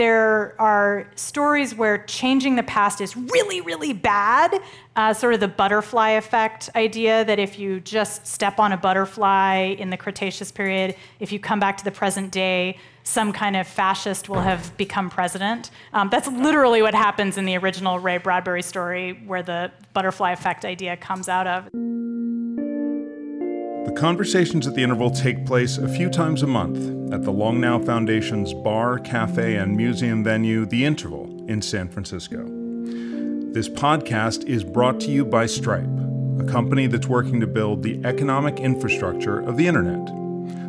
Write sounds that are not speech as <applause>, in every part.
there are stories where changing the past is really, really bad. Uh, sort of the butterfly effect idea that if you just step on a butterfly in the Cretaceous period, if you come back to the present day, some kind of fascist will have become president. Um, that's literally what happens in the original Ray Bradbury story, where the butterfly effect idea comes out of. The conversations at the interval take place a few times a month at the Long Now Foundation's bar, cafe, and museum venue, The Interval, in San Francisco. This podcast is brought to you by Stripe, a company that's working to build the economic infrastructure of the internet.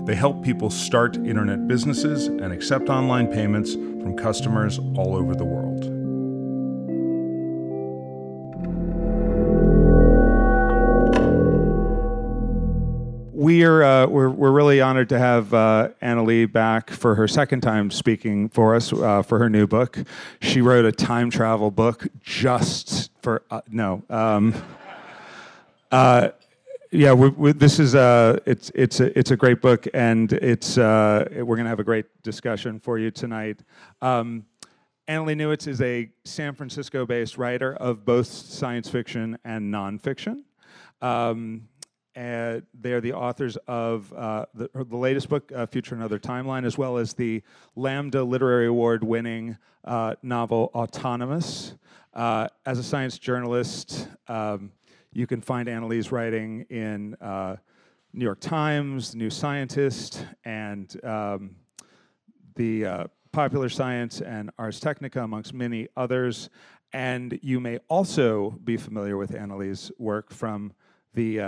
They help people start internet businesses and accept online payments from customers all over the world. We are uh, we're, we're really honored to have uh, Annalee back for her second time speaking for us uh, for her new book. She wrote a time travel book just for uh, no. Um, uh, yeah, we, we, this is a uh, it's it's a it's a great book, and it's uh, we're gonna have a great discussion for you tonight. Um, Annalee Newitz is a San Francisco-based writer of both science fiction and nonfiction. Um, and they're the authors of uh, the, the, latest book, uh, Future Another Timeline, as well as the Lambda Literary Award winning uh, novel Autonomous. Uh, as a science journalist, um, you can find Annalee's writing in uh, New York Times, New Scientist, and um, the uh, Popular Science and Ars Technica, amongst many others. And you may also be familiar with Annalee's work from the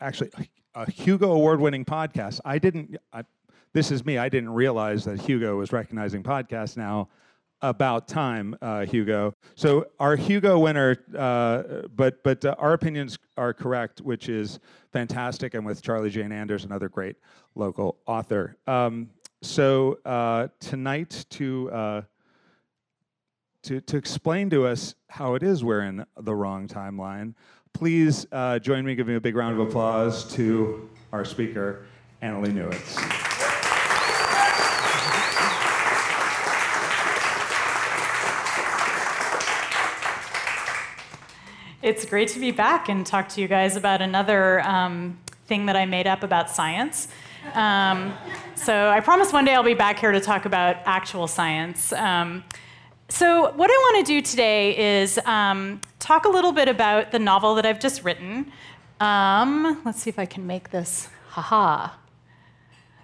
actually a Hugo Award-winning podcast. I didn't. I, this is me. I didn't realize that Hugo was recognizing podcasts now. About time, uh, Hugo. So our Hugo winner, uh, but but uh, our opinions are correct, which is fantastic, and with Charlie Jane Anders, another great local author. Um, so uh, tonight to. Uh, to, to explain to us how it is we're in the wrong timeline, Please uh, join me giving a big round of applause to our speaker, Annalee Newitz. It's great to be back and talk to you guys about another um, thing that I made up about science. Um, so I promise one day I'll be back here to talk about actual science. Um, so, what I want to do today is um, talk a little bit about the novel that I've just written. Um, let's see if I can make this. Haha.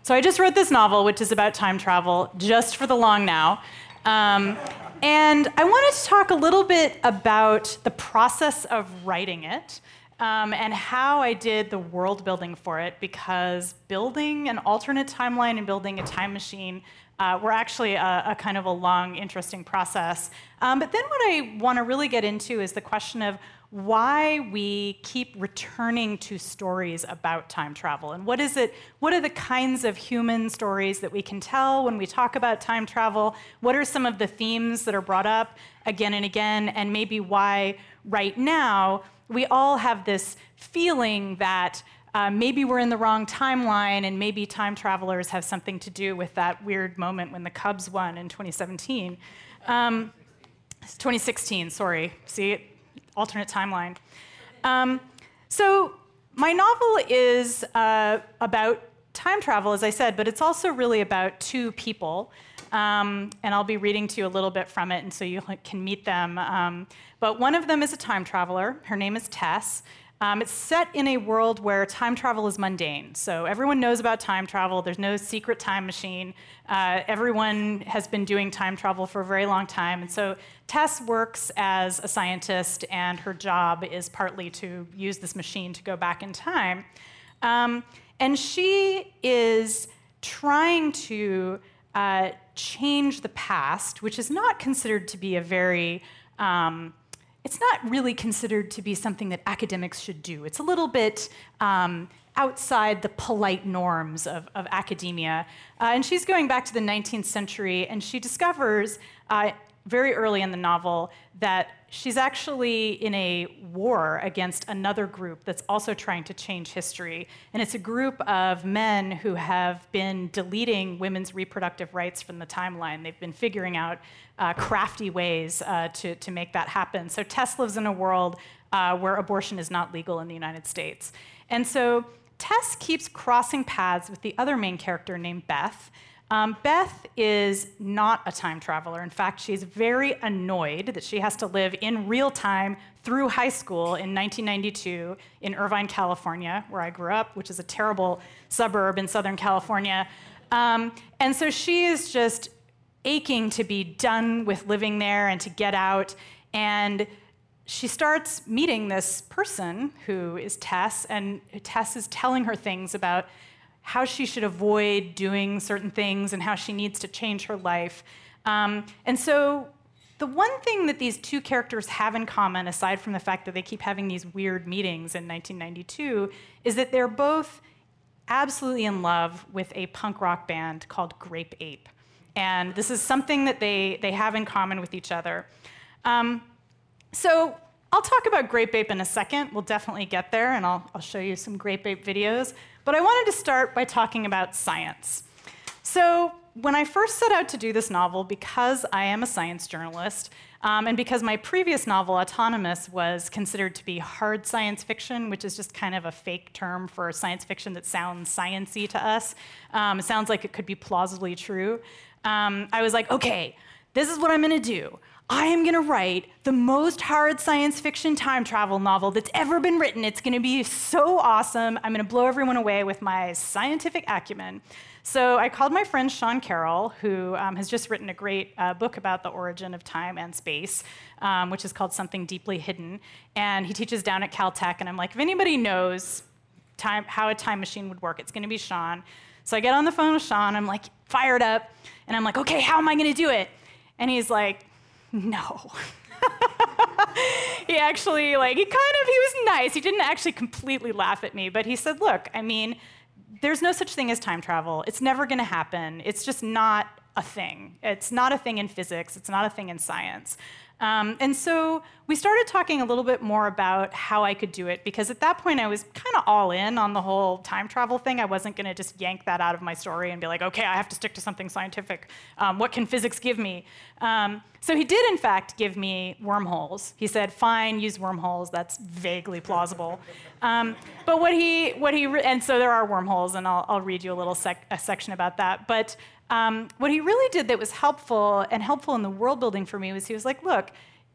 So, I just wrote this novel, which is about time travel, just for the long now. Um, and I wanted to talk a little bit about the process of writing it. Um, and how I did the world building for it because building an alternate timeline and building a time machine uh, were actually a, a, kind of a long, interesting process. Um, but then what I want to really get into is the question of why we keep returning to stories about time travel. And what is it what are the kinds of human stories that we can tell when we talk about time travel? What are some of the themes that are brought up again and again? And maybe why right now we all have this feeling that uh, maybe we're in the wrong timeline, and maybe time travelers have something to do with that weird moment when the Cubs won in 2017. Um, 2016, sorry. See, alternate timeline. Um, so, my novel is uh, about time travel, as I said, but it's also really about two people. Um, and I'll be reading to you a little bit from it, and so you can meet them. Um, but one of them is a time traveler. Her name is Tess. Um, it's set in a world where time travel is mundane. So everyone knows about time travel. There's no secret time machine. Uh, everyone has been doing time travel for a very long time. And so Tess works as a scientist, and her job is partly to use this machine to go back in time. Um, and she is trying to uh, change the past, which is not considered to be a very um, it's not really considered to be something that academics should do. It's a little bit um, outside the polite norms of, of academia. Uh, and she's going back to the 19th century, and she discovers uh, very early in the novel that she's actually in a war against another group that's also trying to change history. And it's a group of men who have been deleting women's reproductive rights from the timeline. They've been figuring out uh, crafty ways uh, to, to make that happen. So Tess lives in a world uh, where abortion is not legal in the United States. And so Tess keeps crossing paths with the other main character named Beth. Um, Beth is not a time traveler. In fact, she's very annoyed that she has to live in real time through high school in 1992 in Irvine, California, where I grew up, which is a terrible suburb in Southern California. Um, and so she is just aching to be done with living there and to get out. And she starts meeting this person who is Tess, and Tess is telling her things about how she should avoid doing certain things and how she needs to change her life. Um, and so, the one thing that these two characters have in common, aside from the fact that they keep having these weird meetings in 1992, is that they're both absolutely in love with a punk rock band called Grape Ape. And this is something that they, they have in common with each other. Um, so I'll talk about Grape Ape in a second. We'll definitely get there, and I'll, I'll show you some Grape Ape videos. But I wanted to start by talking about science. So, when I first set out to do this novel, because I am a science journalist, um, and because my previous novel, Autonomous, was considered to be hard science fiction, which is just kind of a fake term for science fiction that sounds sciency to us, um, it sounds like it could be plausibly true. Um, I was like, okay, this is what I'm gonna do. I am gonna write the most hard science fiction time travel novel that's ever been written. It's gonna be so awesome. I'm gonna blow everyone away with my scientific acumen. So I called my friend Sean Carroll, who um, has just written a great uh, book about the origin of time and space, um, which is called Something Deeply Hidden. And he teaches down at Caltech. And I'm like, if anybody knows time, how a time machine would work, it's gonna be Sean. So I get on the phone with Sean. I'm like fired up. And I'm like, okay, how am I gonna do it? And he's like, no. <laughs> he actually, like, he kind of, he was nice. He didn't actually completely laugh at me, but he said, look, I mean, there's no such thing as time travel. It's never going to happen. It's just not a thing. It's not a thing in physics. It's not a thing in science. Um, and so we started talking a little bit more about how I could do it because at that point I was kind of all in on the whole time travel thing. I wasn't going to just yank that out of my story and be like, okay, I have to stick to something scientific. Um, what can physics give me? Um, so he did, in fact, give me wormholes. He said, fine, use wormholes. That's vaguely plausible. Um, but what he, what he, and so there are wormholes, and I'll, I'll read you a little sec- a section about that. But um, what he really did that was helpful and helpful in the world building for me was he was like, look,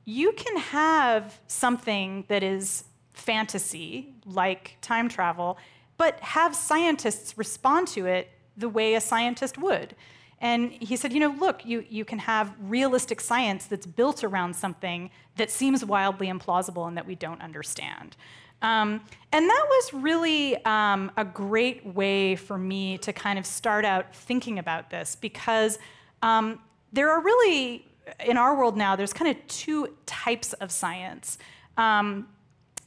you can have something that is fantasy, like time travel, but have scientists respond to it the way a scientist would. And he said, you know, look, you, you can have realistic science that's built around something that seems wildly implausible and that we don't understand. Um, and that was really um, a great way for me to kind of start out thinking about this because um, there are really, in our world now, there's kind of two types of science.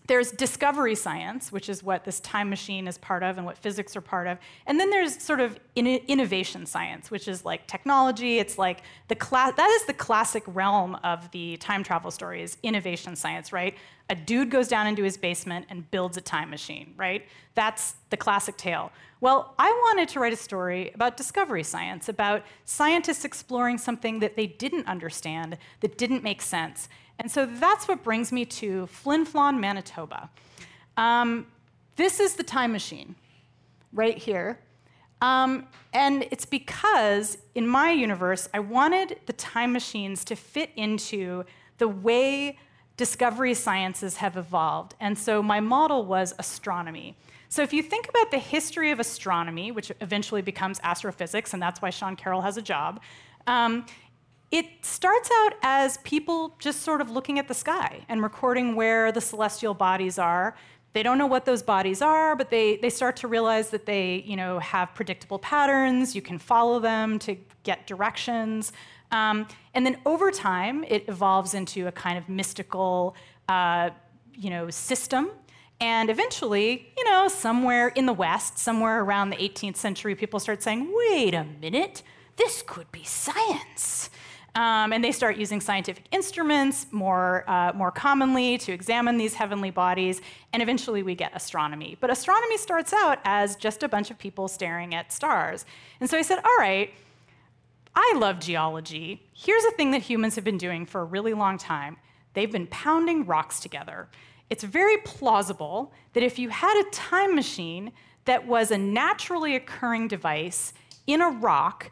There's discovery science, which is what this time machine is part of and what physics are part of. And then there's sort of in innovation science, which is like technology. It's like the that is the classic realm of the time travel story is innovation science, right? A dude goes down into his basement and builds a time machine, right? That's the classic tale. Well, I wanted to write a story about discovery science, about scientists exploring something that they didn't understand, that didn't make sense, and so that's what brings me to Flin Flon, Manitoba. Um, this is the time machine right here. Um, and it's because in my universe, I wanted the time machines to fit into the way discovery sciences have evolved. And so my model was astronomy. So if you think about the history of astronomy, which eventually becomes astrophysics, and that's why Sean Carroll has a job, um, it starts out as people just sort of looking at the sky and recording where the celestial bodies are. They don't know what those bodies are, but they, they start to realize that they you know, have predictable patterns. You can follow them to get directions. Um, and then over time, it evolves into a kind of mystical uh, you know, system. And eventually, you know, somewhere in the West, somewhere around the 18th century, people start saying, wait a minute, this could be science. Um, and they start using scientific instruments more, uh, more commonly to examine these heavenly bodies, and eventually we get astronomy. But astronomy starts out as just a bunch of people staring at stars. And so I said, all right, I love geology. Here's a thing that humans have been doing for a really long time they've been pounding rocks together. It's very plausible that if you had a time machine that was a naturally occurring device in a rock,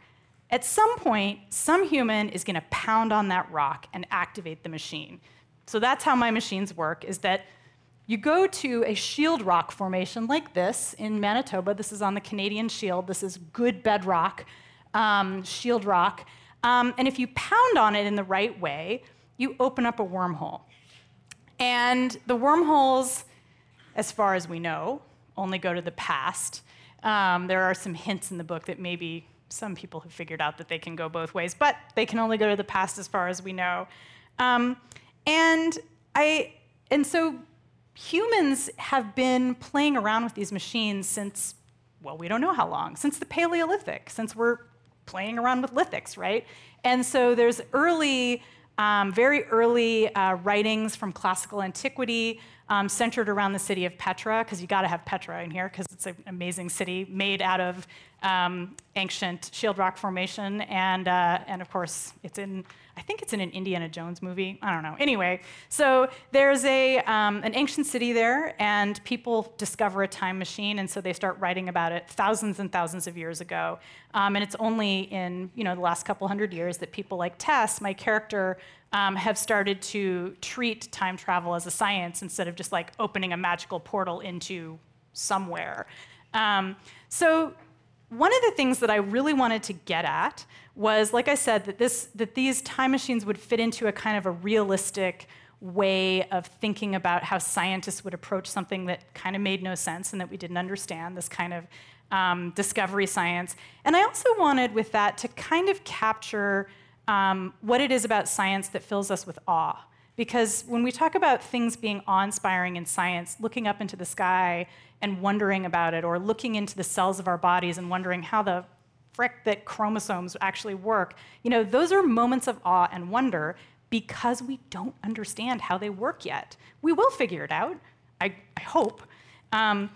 at some point, some human is going to pound on that rock and activate the machine. So that's how my machines work, is that you go to a shield rock formation like this in Manitoba. This is on the Canadian Shield. This is good bedrock um, shield rock. Um, and if you pound on it in the right way, you open up a wormhole. And the wormholes, as far as we know, only go to the past. Um, there are some hints in the book that maybe some people have figured out that they can go both ways, but they can only go to the past as far as we know. Um, and I, and so humans have been playing around with these machines since, well, we don't know how long, since the Paleolithic, since we're playing around with lithics, right? And so there's early, um, very early uh, writings from classical antiquity um, centered around the city of Petra, because you got to have Petra in here, because it's an amazing city made out of um, ancient shield rock formation, and uh, and of course it's in I think it's in an Indiana Jones movie. I don't know. Anyway, so there's a um, an ancient city there, and people discover a time machine, and so they start writing about it thousands and thousands of years ago. Um, and it's only in you know the last couple hundred years that people like Tess, my character, um, have started to treat time travel as a science instead of just like opening a magical portal into somewhere. Um, so one of the things that I really wanted to get at was, like I said, that, this, that these time machines would fit into a kind of a realistic way of thinking about how scientists would approach something that kind of made no sense and that we didn't understand, this kind of um, discovery science. And I also wanted with that to kind of capture um, what it is about science that fills us with awe. Because when we talk about things being awe inspiring in science, looking up into the sky and wondering about it, or looking into the cells of our bodies and wondering how the frick that chromosomes actually work, you know, those are moments of awe and wonder because we don't understand how they work yet. We will figure it out, I, I hope. Um,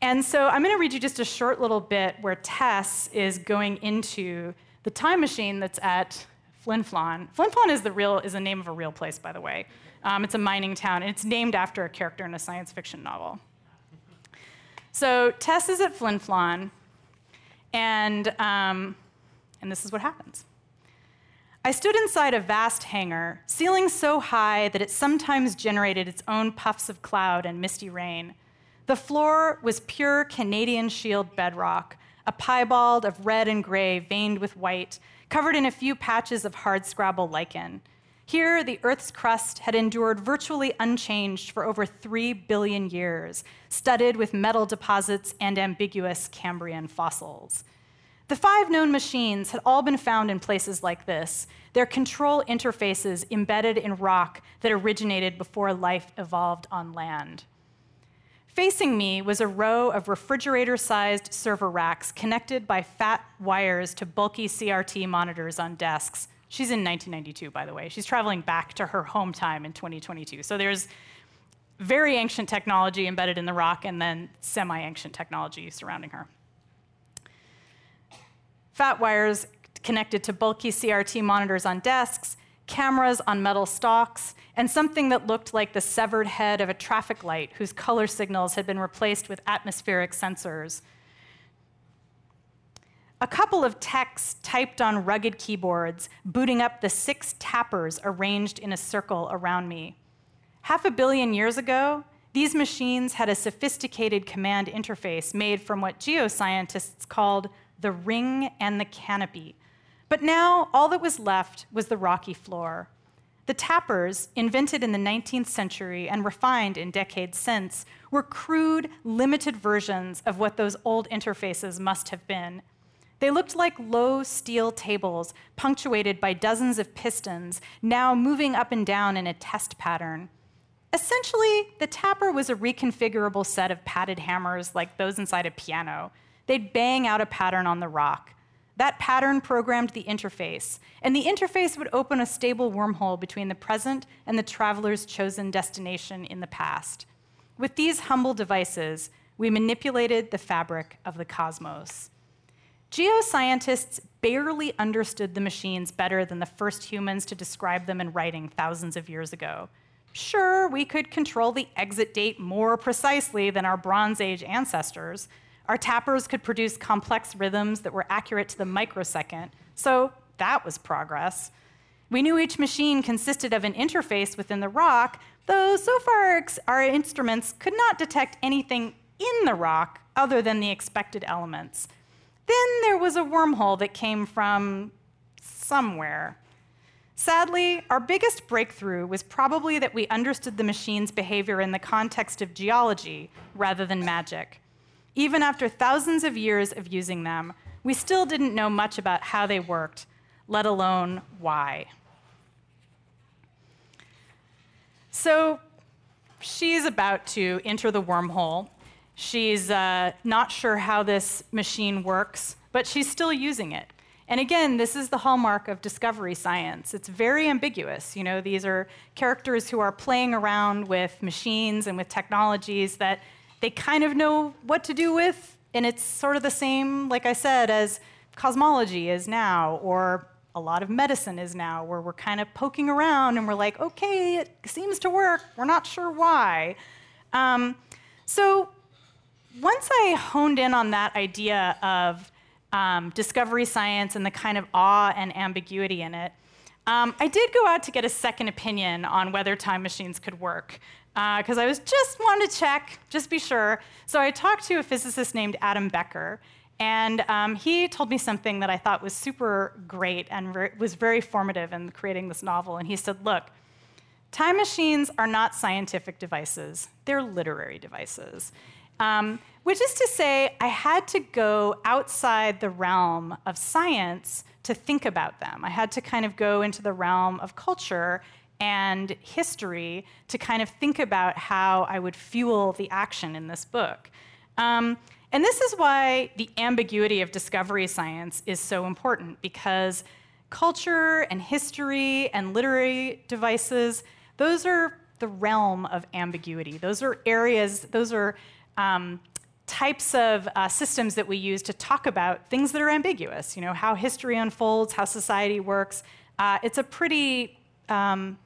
and so I'm going to read you just a short little bit where Tess is going into the time machine that's at Flin Flon. Flin Flon is the real is the name of a real place, by the way. Um, it's a mining town, and it's named after a character in a science fiction novel. So Tess is at Flin Flon, and um, and this is what happens. I stood inside a vast hangar, ceiling so high that it sometimes generated its own puffs of cloud and misty rain. The floor was pure Canadian shield bedrock, a piebald of red and gray veined with white, covered in a few patches of hardscrabble lichen. Here, the Earth's crust had endured virtually unchanged for over three billion years, studded with metal deposits and ambiguous Cambrian fossils. The five known machines had all been found in places like this, their control interfaces embedded in rock that originated before life evolved on land. Facing me was a row of refrigerator sized server racks connected by fat wires to bulky CRT monitors on desks. She's in 1992, by the way. She's traveling back to her home time in 2022. So there's very ancient technology embedded in the rock and then semi ancient technology surrounding her. Fat wires connected to bulky CRT monitors on desks cameras on metal stalks, and something that looked like the severed head of a traffic light whose color signals had been replaced with atmospheric sensors. A couple of texts typed on rugged keyboards, booting up the six tappers arranged in a circle around me. Half a billion years ago, these machines had a sophisticated command interface made from what geoscientists called the ring and the canopy, but now all that was left was the rocky floor. The tappers, invented in the 19th century and refined in decades since, were crude, limited versions of what those old interfaces must have been. They looked like low steel tables punctuated by dozens of pistons, now moving up and down in a test pattern. Essentially, the tapper was a reconfigurable set of padded hammers like those inside a piano. They'd bang out a pattern on the rock. That pattern programmed the interface, and the interface would open a stable wormhole between the present and the traveler's chosen destination in the past. With these humble devices, we manipulated the fabric of the cosmos. Geoscientists barely understood the machines better than the first humans to describe them in writing thousands of years ago. Sure, we could control the exit date more precisely than our Bronze Age ancestors. Our tappers could produce complex rhythms that were accurate to the microsecond, so that was progress. We knew each machine consisted of an interface within the rock, though so far our instruments could not detect anything in the rock other than the expected elements. Then there was a wormhole that came from somewhere. Sadly, our biggest breakthrough was probably that we understood the machine's behavior in the context of geology rather than magic. Even after thousands of years of using them, we still didn't know much about how they worked, let alone why. So she's about to enter the wormhole. She's uh, not sure how this machine works, but she's still using it. And again, this is the hallmark of discovery science. It's very ambiguous. You know, these are characters who are playing around with machines and with technologies that they kind of know what to do with, and it's sort of the same, like I said, as cosmology is now, or a lot of medicine is now, where we're kind of poking around and we're like, okay, it seems to work, we're not sure why. Um, so once I honed in on that idea of um, discovery science and the kind of awe and ambiguity in it, um, I did go out to get a second opinion on whether time machines could work because uh, I was just wanted to check, just be sure. So I talked to a physicist named Adam Becker, and um, he told me something that I thought was super great and re- was very formative in creating this novel. And he said, "Look, time machines are not scientific devices; they're literary devices." Um, which is to say, I had to go outside the realm of science to think about them. I had to kind of go into the realm of culture and history to kind of think about how I would fuel the action in this book. Um, and this is why the ambiguity of discovery science is so important because culture and history and literary devices, those are the realm of ambiguity. Those are areas, those are um, types of uh, systems that we use to talk about things that are ambiguous. You know, how history unfolds, how society works. Uh, it's a pretty, um,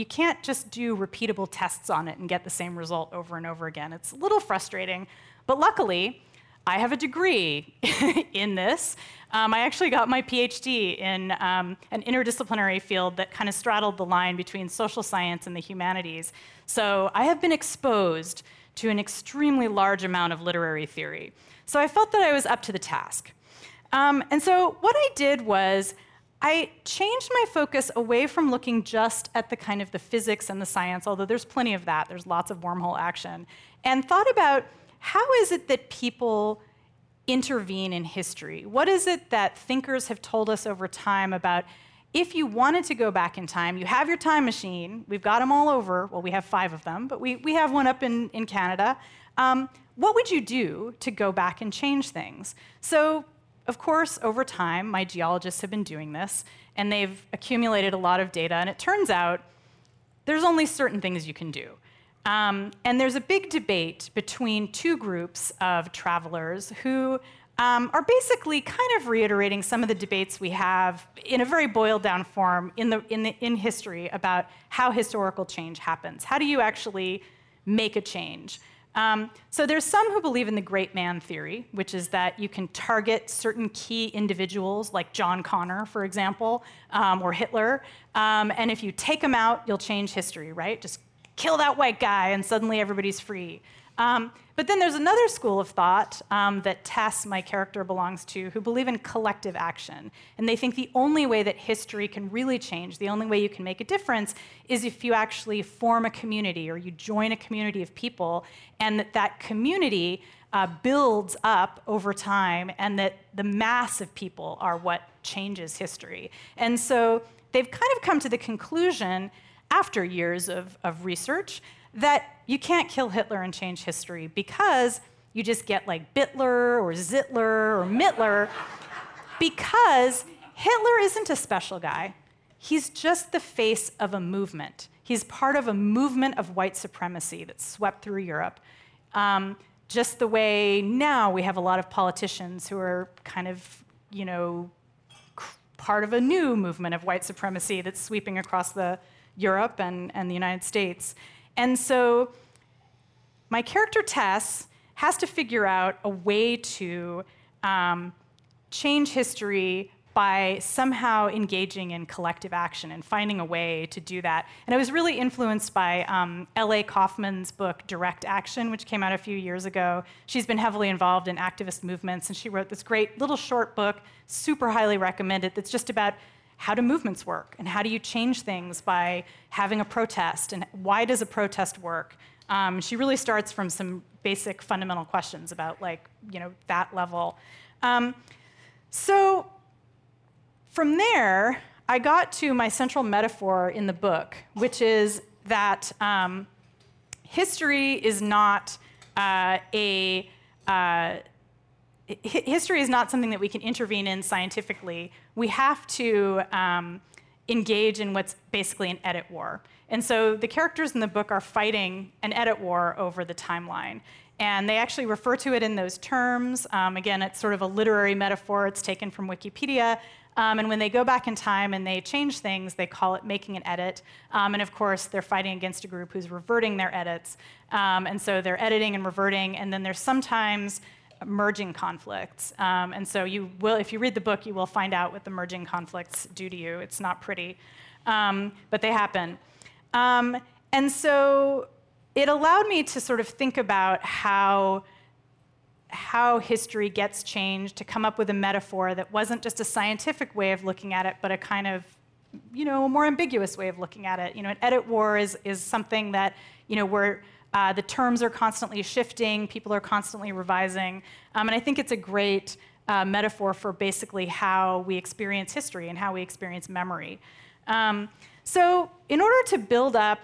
you can't just do repeatable tests on it and get the same result over and over again. It's a little frustrating, but luckily, I have a degree <laughs> in this. Um, I actually got my PhD in um, an interdisciplinary field that kind of straddled the line between social science and the humanities. So I have been exposed to an extremely large amount of literary theory. So I felt that I was up to the task. Um, and so what I did was I changed my focus away from looking just at the kind of the physics and the science, although there's plenty of that, there's lots of wormhole action, and thought about how is it that people intervene in history? What is it that thinkers have told us over time about if you wanted to go back in time, you have your time machine. We've got them all over. Well, we have five of them, but we, we have one up in, in Canada. Um, what would you do to go back and change things? So, of course, over time, my geologists have been doing this, and they've accumulated a lot of data, and it turns out there's only certain things you can do. Um, and there's a big debate between two groups of travelers who um, are basically kind of reiterating some of the debates we have in a very boiled down form in, the, in, the, in history about how historical change happens. How do you actually make a change? Um, so there's some who believe in the great man theory, which is that you can target certain key individuals, like John Connor, for example, um, or Hitler, um, and if you take them out, you'll change history, right? Just kill that white guy, and suddenly everybody's free. Um, but then there's another school of thought um, that Tess, my character, belongs to, who believe in collective action. And they think the only way that history can really change, the only way you can make a difference, is if you actually form a community or you join a community of people, and that that community uh, builds up over time, and that the mass of people are what changes history. And so they've kind of come to the conclusion after years of, of research that you can't kill Hitler and change history because you just get like Bitler or Zitler or Mittler. because Hitler isn't a special guy. He's just the face of a movement. He's part of a movement of white supremacy that swept through Europe. Um, just the way now we have a lot of politicians who are kind of, you know, part of a new movement of white supremacy that's sweeping across the Europe and, and the United States. And so my character Tess has to figure out a way to um, change history by somehow engaging in collective action and finding a way to do that. And I was really influenced by um, L.A. Kauffman's book, Direct Action, which came out a few years ago. She's been heavily involved in activist movements, and she wrote this great little short book, super highly recommended, that's just about how do movements work? And how do you change things by having a protest? And why does a protest work? Um, she really starts from some basic fundamental questions about like you know that level. Um, so from there, I got to my central metaphor in the book, which is that um, history is not uh, a uh, history is not something that we can intervene in scientifically. We have to um, engage in what's basically an edit war. And so the characters in the book are fighting an edit war over the timeline. And they actually refer to it in those terms. Um, again, it's sort of a literary metaphor. It's taken from Wikipedia. Um, and when they go back in time and they change things, they call it making an edit. Um, and of course, they're fighting against a group who's reverting their edits. Um, and so they're editing and reverting. And then there's sometimes merging conflicts. Um, and so you will, if you read the book, you will find out what the merging conflicts do to you. It's not pretty, um, but they happen. Um, and so it allowed me to sort of think about how how history gets changed to come up with a metaphor that wasn't just a scientific way of looking at it, but a kind of you know, a more ambiguous way of looking at it. You know, an edit war is, is something that, you know, where uh, the terms are constantly shifting, people are constantly revising. Um, and I think it's a great uh, metaphor for basically how we experience history and how we experience memory. Um, so, in order to build up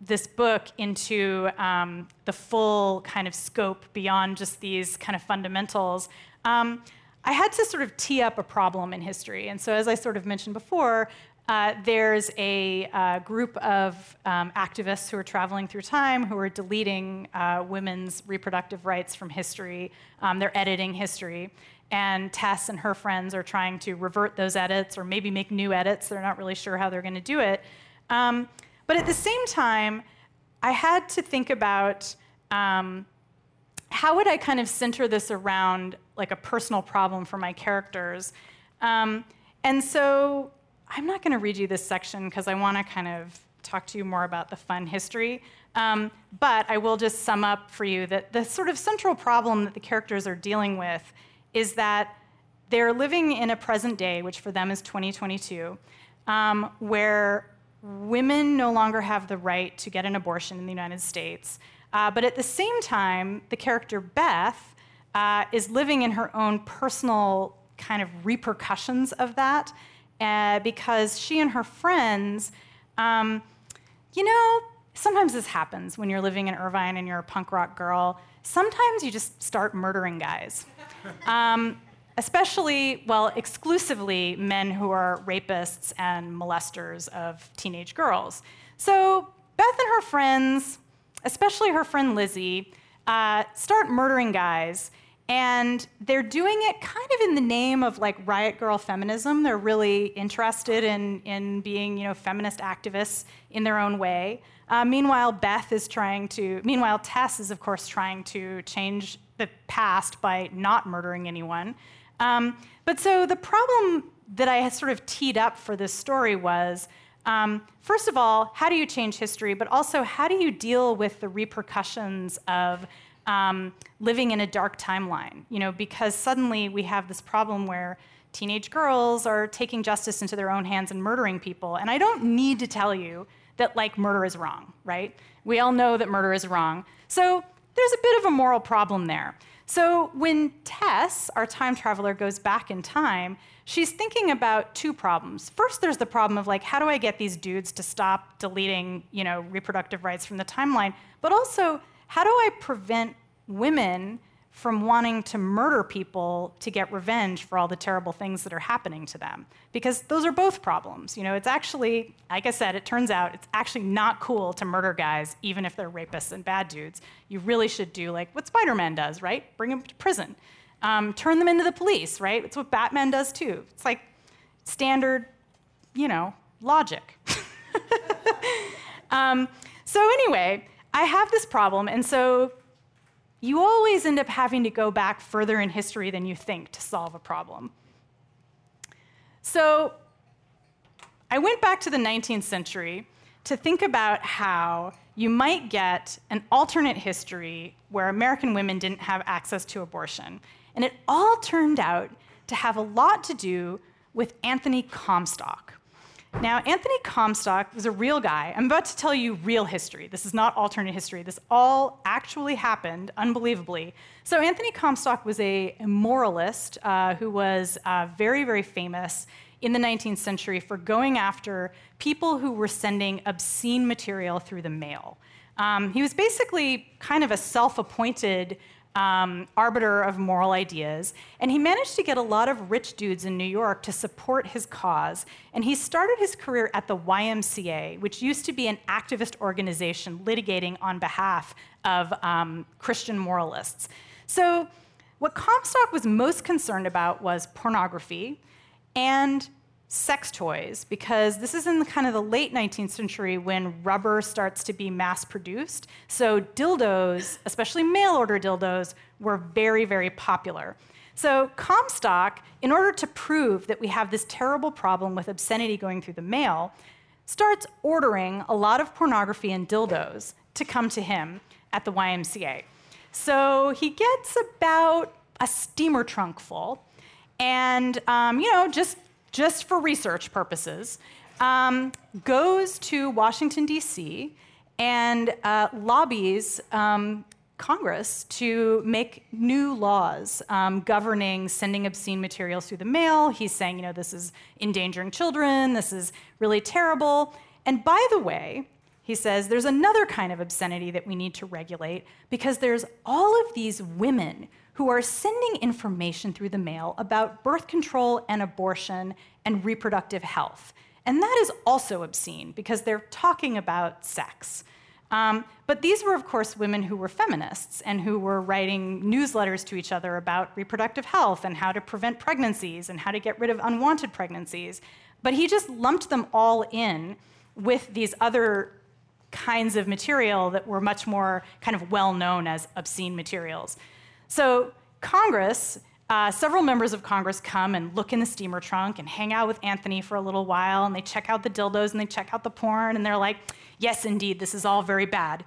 this book into um, the full kind of scope beyond just these kind of fundamentals, um, I had to sort of tee up a problem in history. And so, as I sort of mentioned before, uh, there's a uh, group of um, activists who are traveling through time who are deleting uh, women's reproductive rights from history. Um, they're editing history. And Tess and her friends are trying to revert those edits or maybe make new edits. They're not really sure how they're going to do it. Um, but at the same time, I had to think about um, how would I kind of center this around like a personal problem for my characters. Um, and so I'm not going to read you this section because I want to kind of talk to you more about the fun history. Um, but I will just sum up for you that the sort of central problem that the characters are dealing with is that they're living in a present day, which for them is 2022, um, where women no longer have the right to get an abortion in the United States. Uh, but at the same time, the character Beth uh, is living in her own personal kind of repercussions of that uh, because she and her friends, um, you know, sometimes this happens when you're living in Irvine and you're a punk rock girl. Sometimes you just start murdering guys. <laughs> Um, especially, well, exclusively men who are rapists and molesters of teenage girls. So Beth and her friends, especially her friend Lizzie, uh, start murdering guys. And they're doing it kind of in the name of like riot girl feminism. They're really interested in, in being, you know, feminist activists in their own way. Uh, meanwhile, Beth is trying to, meanwhile, Tess is, of course, trying to change the past by not murdering anyone. Um, but so the problem that I sort of teed up for this story was um, first of all, how do you change history? But also, how do you deal with the repercussions of um, living in a dark timeline? You know, because suddenly we have this problem where teenage girls are taking justice into their own hands and murdering people. And I don't need to tell you that, like, murder is wrong, right? We all know that murder is wrong. So there's a bit of a moral problem there. So when Tess, our time traveler, goes back in time, she's thinking about two problems. First, there's the problem of like, how do I get these dudes to stop deleting, you know, reproductive rights from the timeline? But also, how do I prevent women from wanting to murder people to get revenge for all the terrible things that are happening to them. Because those are both problems. You know, it's actually, like I said, it turns out it's actually not cool to murder guys, even if they're rapists and bad dudes. You really should do like what Spider Man does, right? Bring them to prison. Um, turn them into the police, right? It's what Batman does too. It's like standard, you know, logic. <laughs> um, so, anyway, I have this problem, and so you always end up having to go back further in history than you think to solve a problem. So I went back to the 19th century to think about how you might get an alternate history where American women didn't have access to abortion. And it all turned out to have a lot to do with Anthony Comstock. Now, Anthony Comstock was a real guy. I'm about to tell you real history. This is not alternate history. This all actually happened, unbelievably. So, Anthony Comstock was a moralist uh, who was uh, very, very famous in the 19th century for going after people who were sending obscene material through the mail. Um, he was basically kind of a self appointed um, arbiter of moral ideas, and he managed to get a lot of rich dudes in New York to support his cause. And he started his career at the YMCA, which used to be an activist organization litigating on behalf of um, Christian moralists. So, what Comstock was most concerned about was pornography and sex toys because this is in the kind of the late 19th century when rubber starts to be mass produced. So dildos, especially mail order dildos, were very, very popular. So Comstock, in order to prove that we have this terrible problem with obscenity going through the mail, starts ordering a lot of pornography and dildos to come to him at the YMCA. So he gets about a steamer trunk full, and um, you know, just just for research purposes, um, goes to Washington, D.C., and uh, lobbies um, Congress to make new laws um, governing sending obscene materials through the mail. He's saying, you know, this is endangering children, this is really terrible. And by the way, he says there's another kind of obscenity that we need to regulate because there's all of these women who are sending information through the mail about birth control and abortion and reproductive health. And that is also obscene because they're talking about sex. Um, but these were, of course, women who were feminists and who were writing newsletters to each other about reproductive health and how to prevent pregnancies and how to get rid of unwanted pregnancies. But he just lumped them all in with these other kinds of material that were much more kind of well known as obscene materials. So, Congress, uh, several members of Congress come and look in the steamer trunk and hang out with Anthony for a little while, and they check out the dildos and they check out the porn, and they're like, yes, indeed, this is all very bad.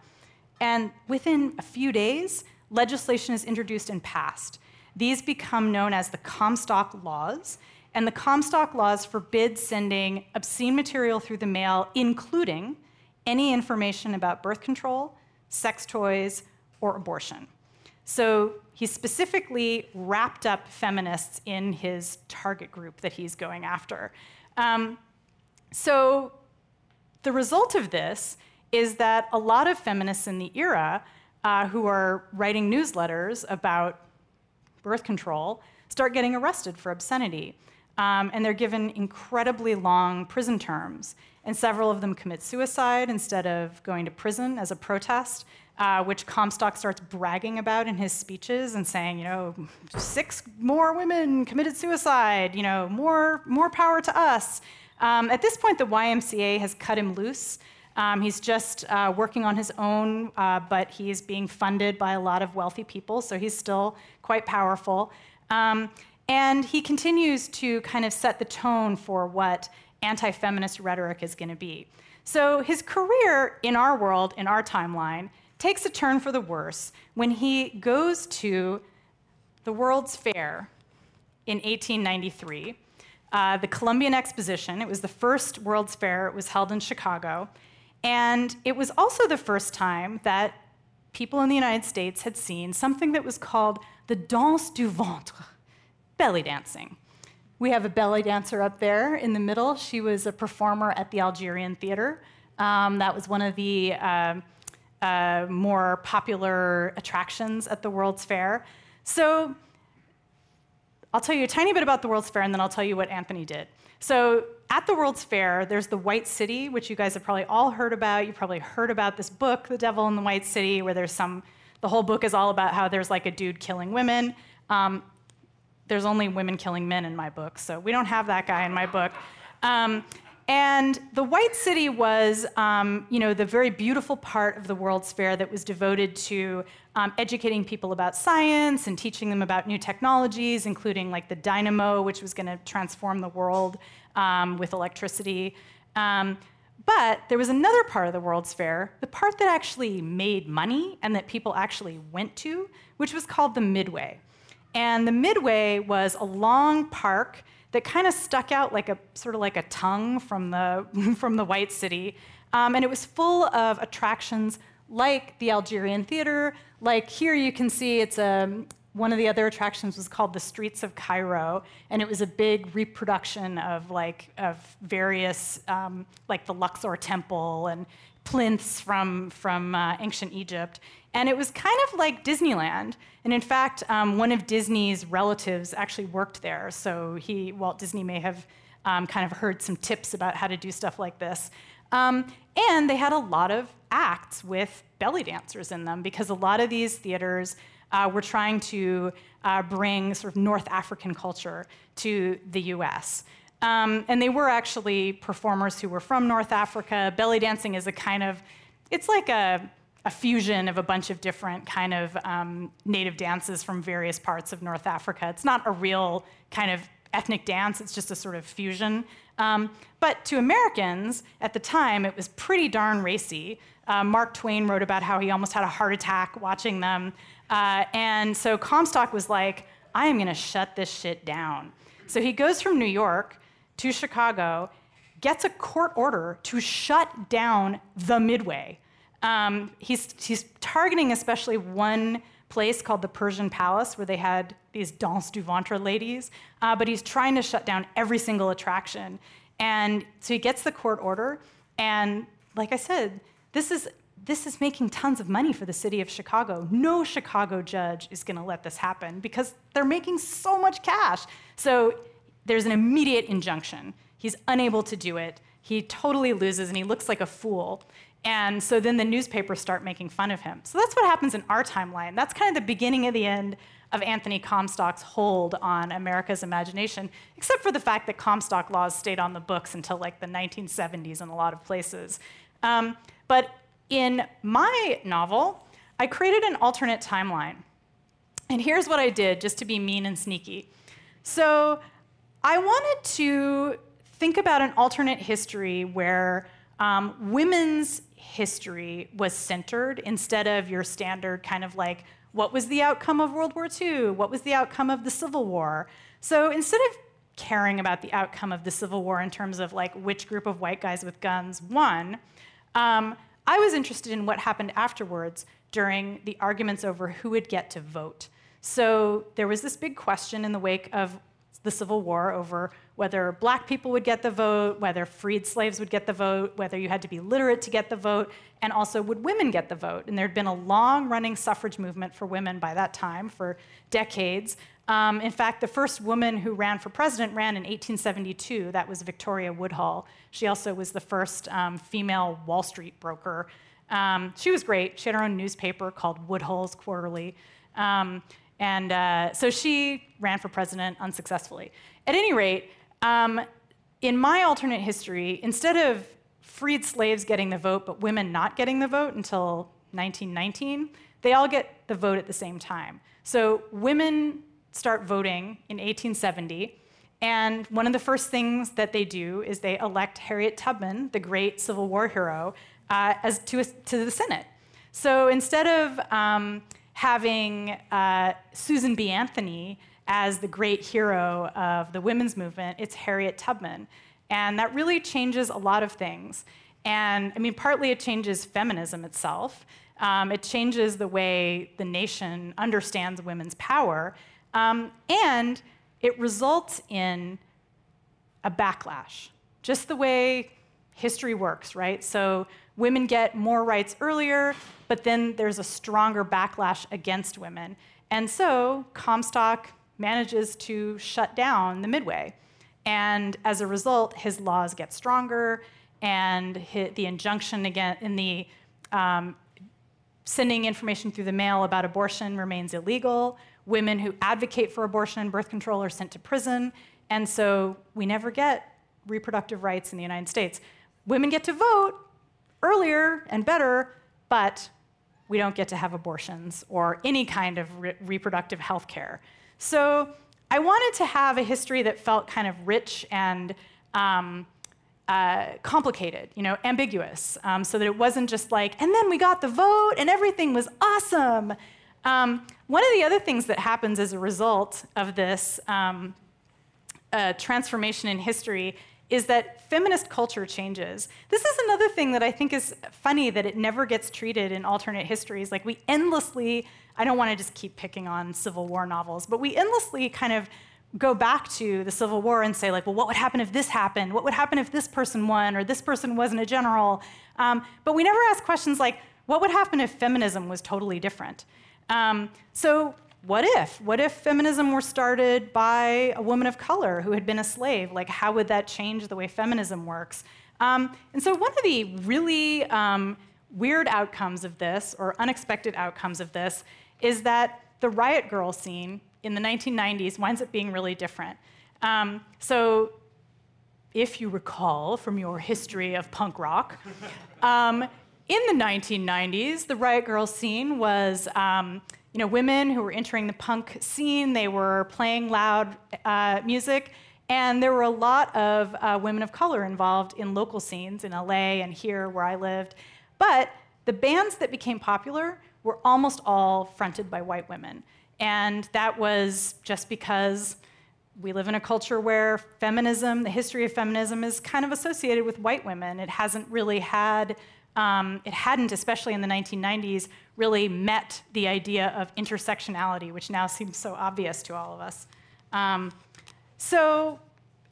And within a few days, legislation is introduced and passed. These become known as the Comstock Laws, and the Comstock Laws forbid sending obscene material through the mail, including any information about birth control, sex toys, or abortion. So he specifically wrapped up feminists in his target group that he's going after. Um, so the result of this is that a lot of feminists in the era uh, who are writing newsletters about birth control start getting arrested for obscenity. Um, and they're given incredibly long prison terms. And several of them commit suicide instead of going to prison as a protest uh, which Comstock starts bragging about in his speeches and saying, you know, six more women committed suicide, you know, more, more power to us. Um, at this point, the YMCA has cut him loose. Um, he's just uh, working on his own, uh, but he's being funded by a lot of wealthy people, so he's still quite powerful. Um, and he continues to kind of set the tone for what anti feminist rhetoric is going to be. So his career in our world, in our timeline, takes a turn for the worse when he goes to the World's Fair in 1893, uh, the Columbian Exposition. It was the first World's Fair, it was held in Chicago. And it was also the first time that people in the United States had seen something that was called the danse du ventre, belly dancing. We have a belly dancer up there in the middle. She was a performer at the Algerian Theater. Um, that was one of the uh, uh, more popular attractions at the World's Fair. So I'll tell you a tiny bit about the World's Fair, and then I'll tell you what Anthony did. So at the World's Fair, there's the White City, which you guys have probably all heard about. You probably heard about this book, The Devil in the White City, where there's some, the whole book is all about how there's like a dude killing women. Um, there's only women killing men in my book, so we don't have that guy in my book. Um, and the White City was, um, you know, the very beautiful part of the World's Fair that was devoted to um, educating people about science and teaching them about new technologies, including like the dynamo, which was going to transform the world um, with electricity. Um, but there was another part of the World's Fair, the part that actually made money and that people actually went to, which was called the Midway. And the Midway was a long park that kind of stuck out like a sort of like a tongue from the <laughs> from the White City, um, and it was full of attractions like the Algerian Theater. Like here, you can see it's a um, one of the other attractions was called the Streets of Cairo, and it was a big reproduction of like of various um, like the Luxor Temple and plinths from from uh, ancient Egypt. And it was kind of like Disneyland. And in fact, um, one of Disney's relatives actually worked there. So he, Walt Disney may have um, kind of heard some tips about how to do stuff like this. Um, and they had a lot of acts with belly dancers in them because a lot of these theaters uh, were trying to uh, bring sort of North African culture to the US. Um, and they were actually performers who were from North Africa. Belly dancing is a kind of, it's like a, a fusion of a bunch of different kind of um, native dances from various parts of North Africa. It's not a real kind of ethnic dance, it's just a sort of fusion. Um, but to Americans at the time, it was pretty darn racy. Uh, Mark Twain wrote about how he almost had a heart attack watching them. Uh, and so Comstock was like, I am gonna shut this shit down. So he goes from New York to Chicago, gets a court order to shut down the Midway. Um, he's, he's targeting especially one place called the Persian Palace, where they had these danse du ventre ladies, uh, but he's trying to shut down every single attraction. And so he gets the court order, and like I said, this is this is making tons of money for the city of Chicago. No Chicago judge is going to let this happen because they're making so much cash. So there's an immediate injunction. He's unable to do it. He totally loses and he looks like a fool. And so then the newspapers start making fun of him. So that's what happens in our timeline. That's kind of the beginning of the end of Anthony Comstock's hold on America's imagination, except for the fact that Comstock laws stayed on the books until like the 1970s in a lot of places. Um, but in my novel, I created an alternate timeline. And here's what I did just to be mean and sneaky. So I wanted to think about an alternate history where um, women's history was centered instead of your standard kind of like, what was the outcome of World War II? What was the outcome of the Civil War? So instead of caring about the outcome of the Civil War in terms of like which group of white guys with guns won, um, I was interested in what happened afterwards during the arguments over who would get to vote. So there was this big question in the wake of the Civil War over whether black people would get the vote, whether freed slaves would get the vote, whether you had to be literate to get the vote, and also would women get the vote. And there had been a long running suffrage movement for women by that time for decades. Um, in fact, the first woman who ran for president ran in 1872. That was Victoria Woodhull. She also was the first um, female Wall Street broker. Um, she was great. She had her own newspaper called Woodhull's Quarterly. Um, and uh, so she ran for president unsuccessfully. At any rate, um, in my alternate history, instead of freed slaves getting the vote but women not getting the vote until 1919, they all get the vote at the same time. So women start voting in 1870. And one of the first things that they do is they elect Harriet Tubman, the great Civil War hero, uh, as to, a, to the Senate. So instead of um, having uh, Susan B. Anthony as the great hero of the women's movement, it's Harriet Tubman. And that really changes a lot of things. And I mean, partly it changes feminism itself. Um, it changes the way the nation understands women's power. Um, and it results in a backlash, just the way history works, right? So women get more rights earlier, but then there's a stronger backlash against women. And so Comstock manages to shut down the Midway. And as a result, his laws get stronger, and the injunction again in the um, sending information through the mail about abortion remains illegal. Women who advocate for abortion and birth control are sent to prison. And so we never get reproductive rights in the United States. Women get to vote earlier and better, but we don't get to have abortions or any kind of re- reproductive health care. So I wanted to have a history that felt kind of rich and um, uh, complicated, you know, ambiguous, um, so that it wasn't just like, and then we got the vote and everything was awesome. Um, one of the other things that happens as a result of this um, uh, transformation in history is that feminist culture changes. This is another thing that I think is funny that it never gets treated in alternate histories. Like we endlessly, I don't want to just keep picking on Civil War novels, but we endlessly kind of go back to the Civil War and say, like, well, what would happen if this happened? What would happen if this person won or this person wasn't a general? Um, but we never ask questions like, what would happen if feminism was totally different? Um, so what if? What if feminism were started by a woman of color who had been a slave? Like, how would that change the way feminism works? Um, and so, one of the really um, weird outcomes of this, or unexpected outcomes of this, is that the riot girl scene in the 1990s winds up being really different. Um, so, if you recall from your history of punk rock, <laughs> um, in the 1990s, the riot girl scene was um, you know, women who were entering the punk scene. They were playing loud uh, music, and there were a lot of uh, women of color involved in local scenes in LA and here where I lived. But the bands that became popular were almost all fronted by white women. And that was just because we live in a culture where feminism, the history of feminism, is kind of associated with white women. It hasn't really had um, it hadn't, especially in the 1990s, really met the idea of intersectionality, which now seems so obvious to all of us. Um, so,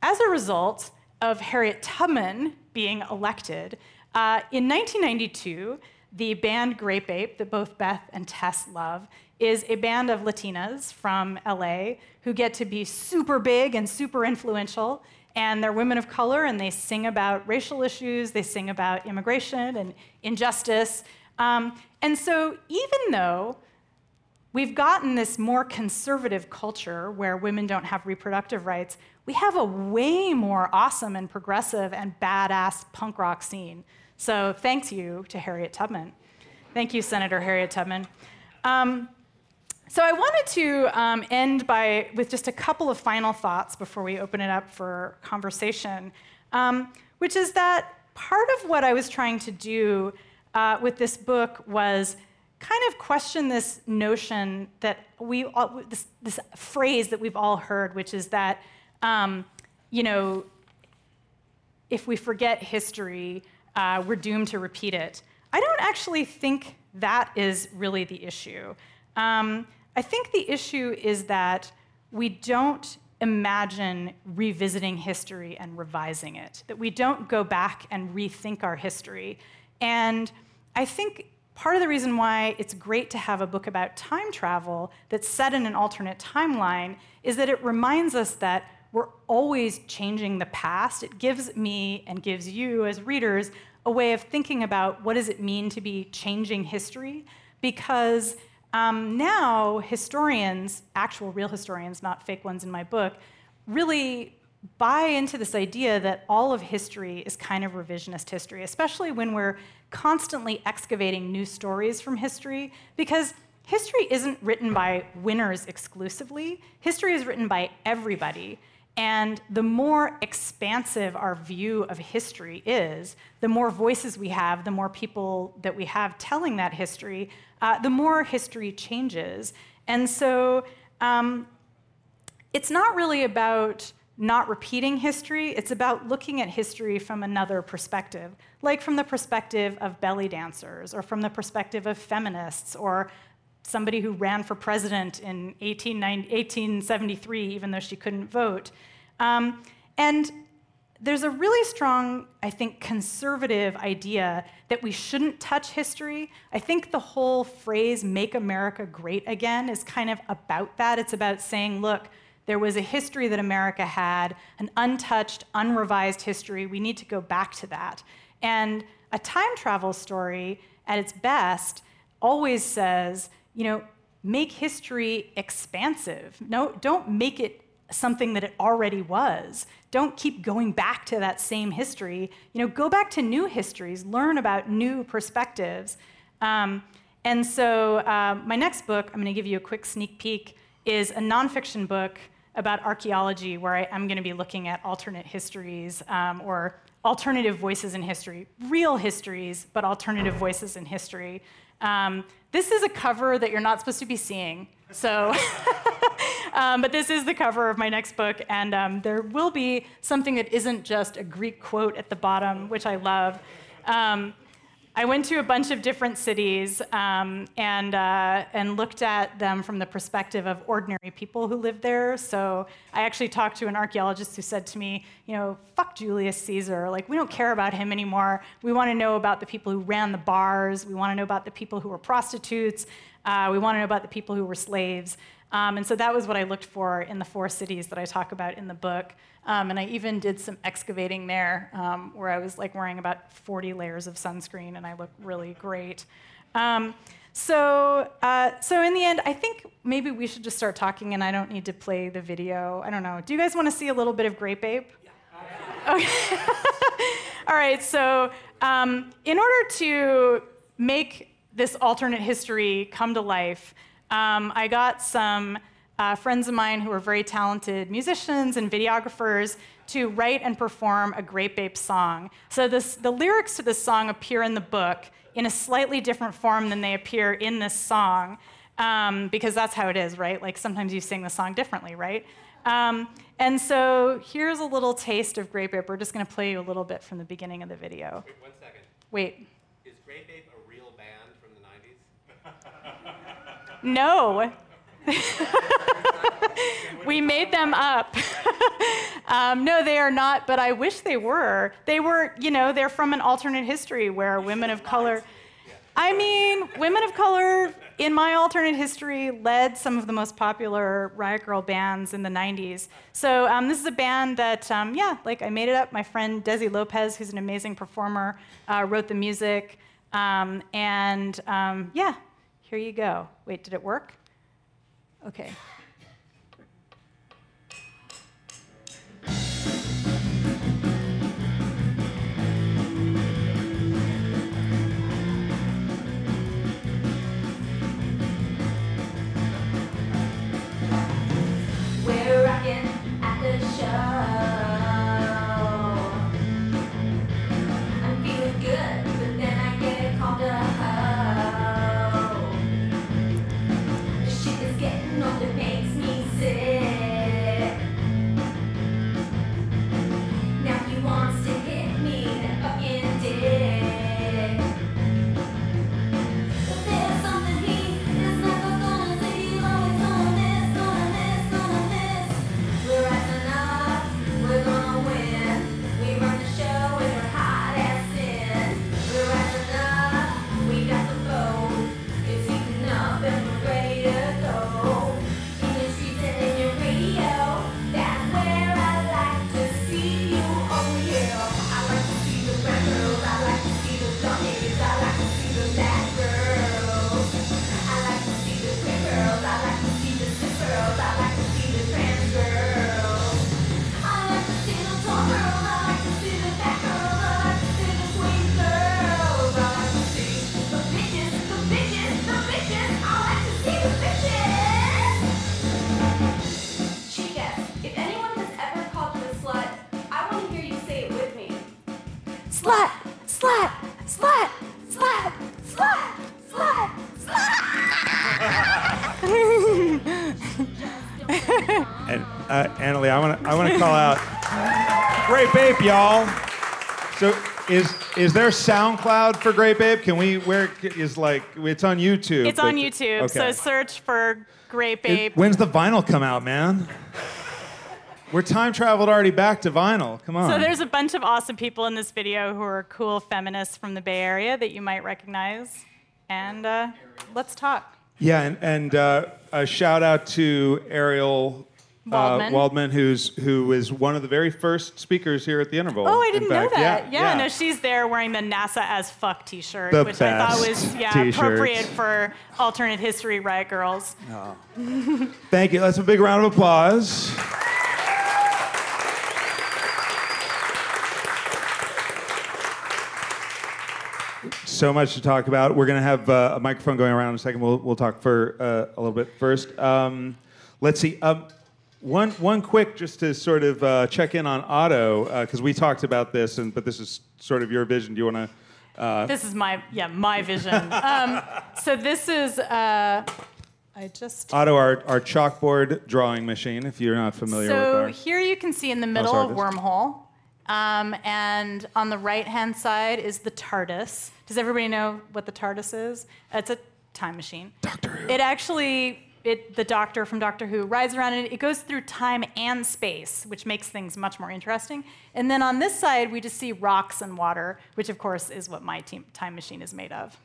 as a result of Harriet Tubman being elected, uh, in 1992, the band Grape Ape, that both Beth and Tess love, is a band of Latinas from LA who get to be super big and super influential and they're women of color and they sing about racial issues, they sing about immigration and injustice. Um, and so, even though we've gotten this more conservative culture where women don't have reproductive rights, we have a way more awesome and progressive and badass punk rock scene. So, thanks you to Harriet Tubman. Thank you, Senator Harriet Tubman. Um, so I wanted to um, end by with just a couple of final thoughts before we open it up for conversation, um, which is that part of what I was trying to do uh, with this book was kind of question this notion that we all, this, this phrase that we've all heard, which is that um, you know if we forget history, uh, we're doomed to repeat it. I don't actually think that is really the issue. Um, I think the issue is that we don't imagine revisiting history and revising it, that we don't go back and rethink our history. And I think part of the reason why it's great to have a book about time travel that's set in an alternate timeline is that it reminds us that we're always changing the past. It gives me and gives you as readers a way of thinking about what does it mean to be changing history because um, now, historians, actual real historians, not fake ones in my book, really buy into this idea that all of history is kind of revisionist history, especially when we're constantly excavating new stories from history, because history isn't written by winners exclusively, history is written by everybody. And the more expansive our view of history is, the more voices we have, the more people that we have telling that history, uh, the more history changes. And so um, it's not really about not repeating history, it's about looking at history from another perspective, like from the perspective of belly dancers, or from the perspective of feminists, or somebody who ran for president in 1873, even though she couldn't vote. Um, and there's a really strong, I think, conservative idea that we shouldn't touch history. I think the whole phrase, make America great again, is kind of about that. It's about saying, look, there was a history that America had, an untouched, unrevised history. We need to go back to that. And a time travel story, at its best, always says, you know, make history expansive. No, don't make it something that it already was. Don't keep going back to that same history. You know, go back to new histories, learn about new perspectives. Um, and so, uh, my next book, I'm going to give you a quick sneak peek, is a nonfiction book about archaeology, where I, am going to be looking at alternate histories um, or alternative voices in history, real histories, but alternative voices in history. Um, this is a cover that you're not supposed to be seeing. So, <laughs> um, but this is the cover of my next book, and um, there will be something that isn't just a Greek quote at the bottom, which I love. Um, I went to a bunch of different cities um, and, uh, and looked at them from the perspective of ordinary people who lived there. So I actually talked to an archaeologist who said to me, you know, fuck Julius Caesar. Like, we don't care about him anymore. We want to know about the people who ran the bars. We want to know about the people who were prostitutes. Uh, we want to know about the people who were slaves. Um, and so that was what I looked for in the four cities that I talk about in the book. Um, and I even did some excavating there um, where I was like wearing about 40 layers of sunscreen and I look really great. Um, so, uh, so in the end, I think maybe we should just start talking and I don't need to play the video. I don't know. Do you guys want to see a little bit of Grape Ape? Yeah. Okay. <laughs> All right, so um, in order to make this alternate history come to life, um, I got some uh, friends of mine who are very talented musicians and videographers to write and perform a Grape Ape song. So this, the lyrics to this song appear in the book in a slightly different form than they appear in this song, um, because that's how it is, right? Like sometimes you sing the song differently, right? Um, and so here's a little taste of Grape Ape. We're just going to play you a little bit from the beginning of the video. Wait, one second. Wait. Is Grape Ape a real band from the 90s? No. <laughs> we made them up. <laughs> um, no, they are not, but I wish they were. They were, you know, they're from an alternate history where women of color. I mean, women of color in my alternate history led some of the most popular Riot Girl bands in the 90s. So um, this is a band that, um, yeah, like I made it up. My friend Desi Lopez, who's an amazing performer, uh, wrote the music. Um, and um, yeah, here you go. Wait, did it work? Okay. Y'all. So is is there SoundCloud for Grape Ape? Can we where is like it's on YouTube? It's on YouTube. Okay. So search for Grape Ape. It, when's the vinyl come out, man? We're time traveled already back to vinyl. Come on. So there's a bunch of awesome people in this video who are cool feminists from the Bay Area that you might recognize. And uh, let's talk. Yeah, and, and uh, a shout out to Ariel uh, Waldman. Waldman, who's who is one of the very first speakers here at the Interval. Oh, I didn't know that. Yeah, yeah. no, she's there wearing the NASA as fuck T-shirt, The which I thought was yeah t-shirts. appropriate for alternate history riot girls. Thank you. That's a big round of applause. So much to talk about. We're going to have uh, a microphone going around in a second. We'll, we'll talk for uh, a little bit first. Um, let's see. Um, one, one quick, just to sort of uh, check in on Otto, because we talked about this, and but this is sort of your vision. Do you want to? Uh, This is my yeah my vision. <laughs> um, so this is uh, I just Otto, our, our chalkboard drawing machine, if you're not familiar So with so here you can see in the middle a wormhole, um, and on the right-hand side is the TARDIS. Does everybody know what the TARDIS is? It's a time machine. Doctor Who. It actually, it, the Doctor from Doctor Who rides around and it goes through time and space, which makes things much more interesting. And then on this side, we just see rocks and water, which of course is what my team, time machine is made of.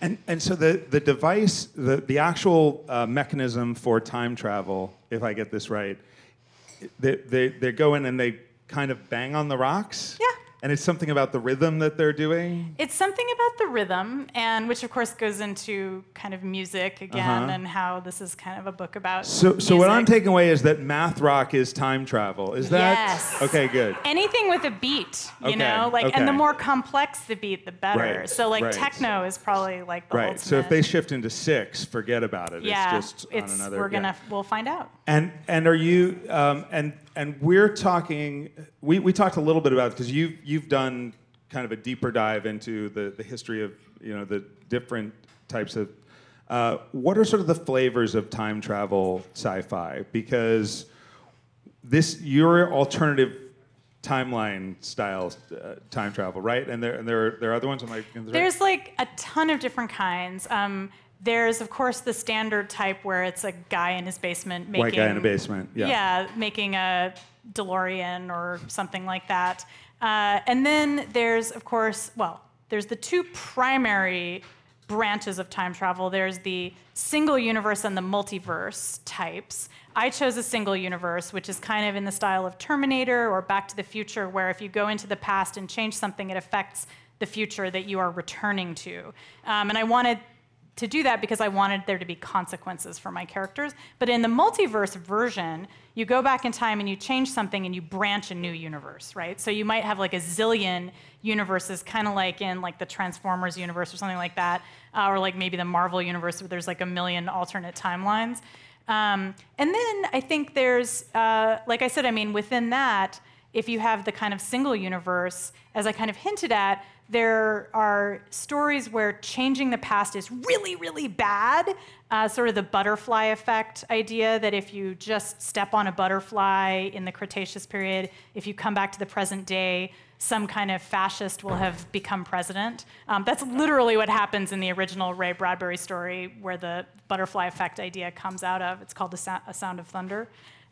And, and so the, the device, the, the actual uh, mechanism for time travel, if I get this right, they, they, they go in and they kind of bang on the rocks? Yeah. And it's something about the rhythm that they're doing? It's something about the rhythm, and which of course goes into kind of music again, Uh-huh. and how this is kind of a book about. So, so what I'm taking away is that math rock is time travel. Is that? Yes. Okay, good. Anything with a beat, you Okay, know, like, and the more complex the beat, the better. Right, So, like, right. techno is probably like the Right. ultimate. So if they shift into six, forget about it. yeah, it's just it's- on another. we're yeah. gonna we'll find out. And and are you um, and and we're talking we, we talked a little bit about because you've you've done kind of a deeper dive into the, the history of you know the different types of uh, what are sort of the flavors of time travel sci-fi because this your alternative timeline style uh, time travel right and there and there are, there are other ones am? There's like a ton of different kinds. Um, there's of course the standard type where it's a guy in his basement making white guy in a basement yeah yeah, making a DeLorean or something like that. Uh, and then there's, of course, well, there's the two primary branches of time travel. There's the single universe and the multiverse types. I chose a single universe, which is kind of in the style of Terminator or Back to the Future, where if you go into the past and change something, it affects the future that you are returning to. Um, and I wanted to do that because I wanted there to be consequences for my characters. But in the multiverse version, you go back in time and you change something and you branch a new universe, right? So you might have like a zillion universes, kind of like in like the Transformers universe or something like that, uh, or like maybe the Marvel universe where there's like a million alternate timelines. Um, and then I think there's, uh, like I said, I mean, within that, if you have the kind of single universe, as I kind of hinted at, there are stories where changing the past is really, really bad. Uh, sort of the butterfly effect idea that if you just step on a butterfly in the Cretaceous period, if you come back to the present day, some kind of fascist will have become president. Um, that's literally what happens in the original Ray Bradbury story, where the butterfly effect idea comes out of. It's called A, Sou- a Sound of Thunder.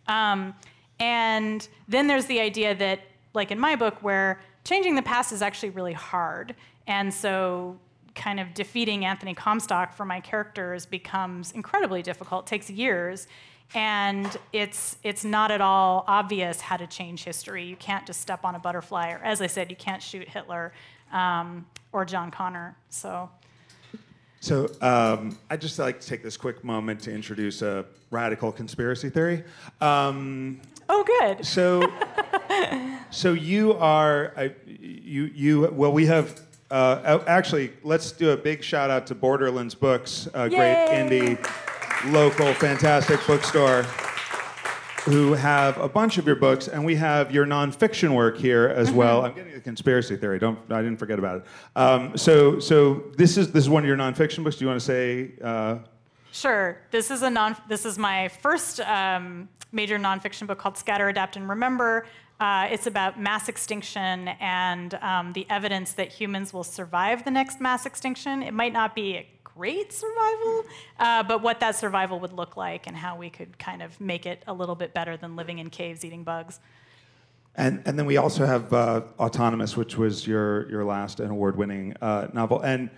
Um, and then there's the idea that, like in my book, where changing the past is actually really hard. And so, kind of defeating Anthony Comstock for my characters becomes incredibly difficult, takes years. And it's, it's not at all obvious how to change history. You can't just step on a butterfly, or as I said, you can't shoot Hitler um, or John Connor. So, So um, I'd just like to take this quick moment to introduce a radical conspiracy theory. Um, oh, good. so, <laughs> so you are I, you you well we have uh, actually let's do a big shout out to Borderlands Books, a great indie, local, fantastic bookstore. Who have a bunch of your books, and we have your nonfiction work here as well. I'm getting the conspiracy theory. Don't I didn't forget about it. Um, so, so this is this is one of your nonfiction books. Do you want to say? Uh, Sure. This is a non. This is my first um, major nonfiction book called Scatter, Adapt, and Remember. Uh, it's about mass extinction and um, the evidence that humans will survive the next mass extinction. It might not be a great survival, uh, but what that survival would look like and how we could kind of make it a little bit better than living in caves eating bugs. And, and then we also have uh, Autonomous, which was your, your last and award-winning uh, novel. And,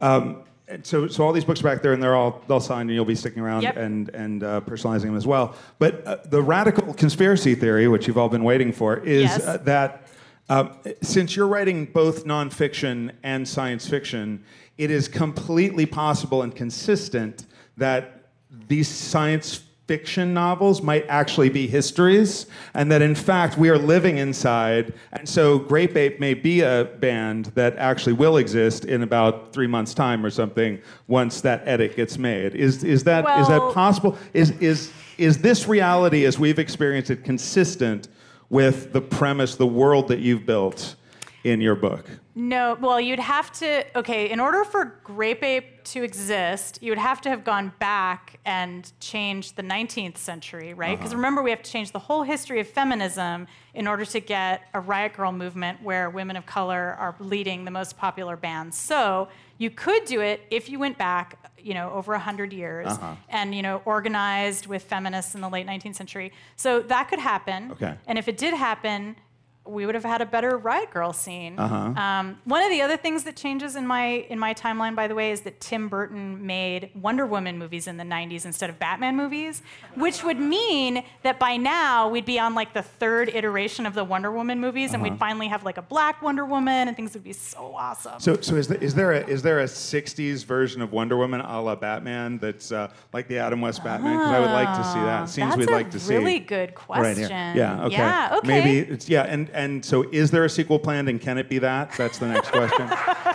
um, so, so all these books are back there, and they're all, all signed, and you'll be sticking around Yep. and, and uh, personalizing them as well. But uh, the radical conspiracy theory, which you've all been waiting for, is Yes. uh, that um, since you're writing both nonfiction and science fiction, it is completely possible and consistent that these science fiction novels might actually be histories, and that in fact we are living inside. And so Grape Ape may be a band that actually will exist in about three months' time or something once that edit gets made. Is, is, that, is that Well- possible? Is, is, is this reality, as we've experienced it, consistent with the premise, the world that you've built in your book? No, well, you'd have to, okay, in order for Grape Ape to exist, you would have to have gone back and changed the 19th century, right? Because remember, we have to change the whole history of feminism in order to get a Riot Girl movement where women of color are leading the most popular bands. So you could do it if you went back, you know, over 100 years Uh-huh. and, you know, organized with feminists in the late 19th century. So that could happen. Okay. And if it did happen, we would have had a better Riot Girl scene. Uh-huh. Um, one of the other things that changes in my in my timeline, by the way, is that Tim Burton made Wonder Woman movies in the '90s instead of Batman movies, which would mean that by now we'd be on like the third iteration of the Wonder Woman movies, and we'd finally have like a Black Wonder Woman, and things would be so awesome. So, so is, there, is there a is there a '60s version of Wonder Woman a la Batman that's uh, like the Adam West Batman? Because I would like to see that. Seems That's we'd like to see. That's a really good question. Right here. Yeah. Okay. Yeah. Okay. Maybe it's yeah. And and so is there a sequel planned, and can it be that? That's the next question.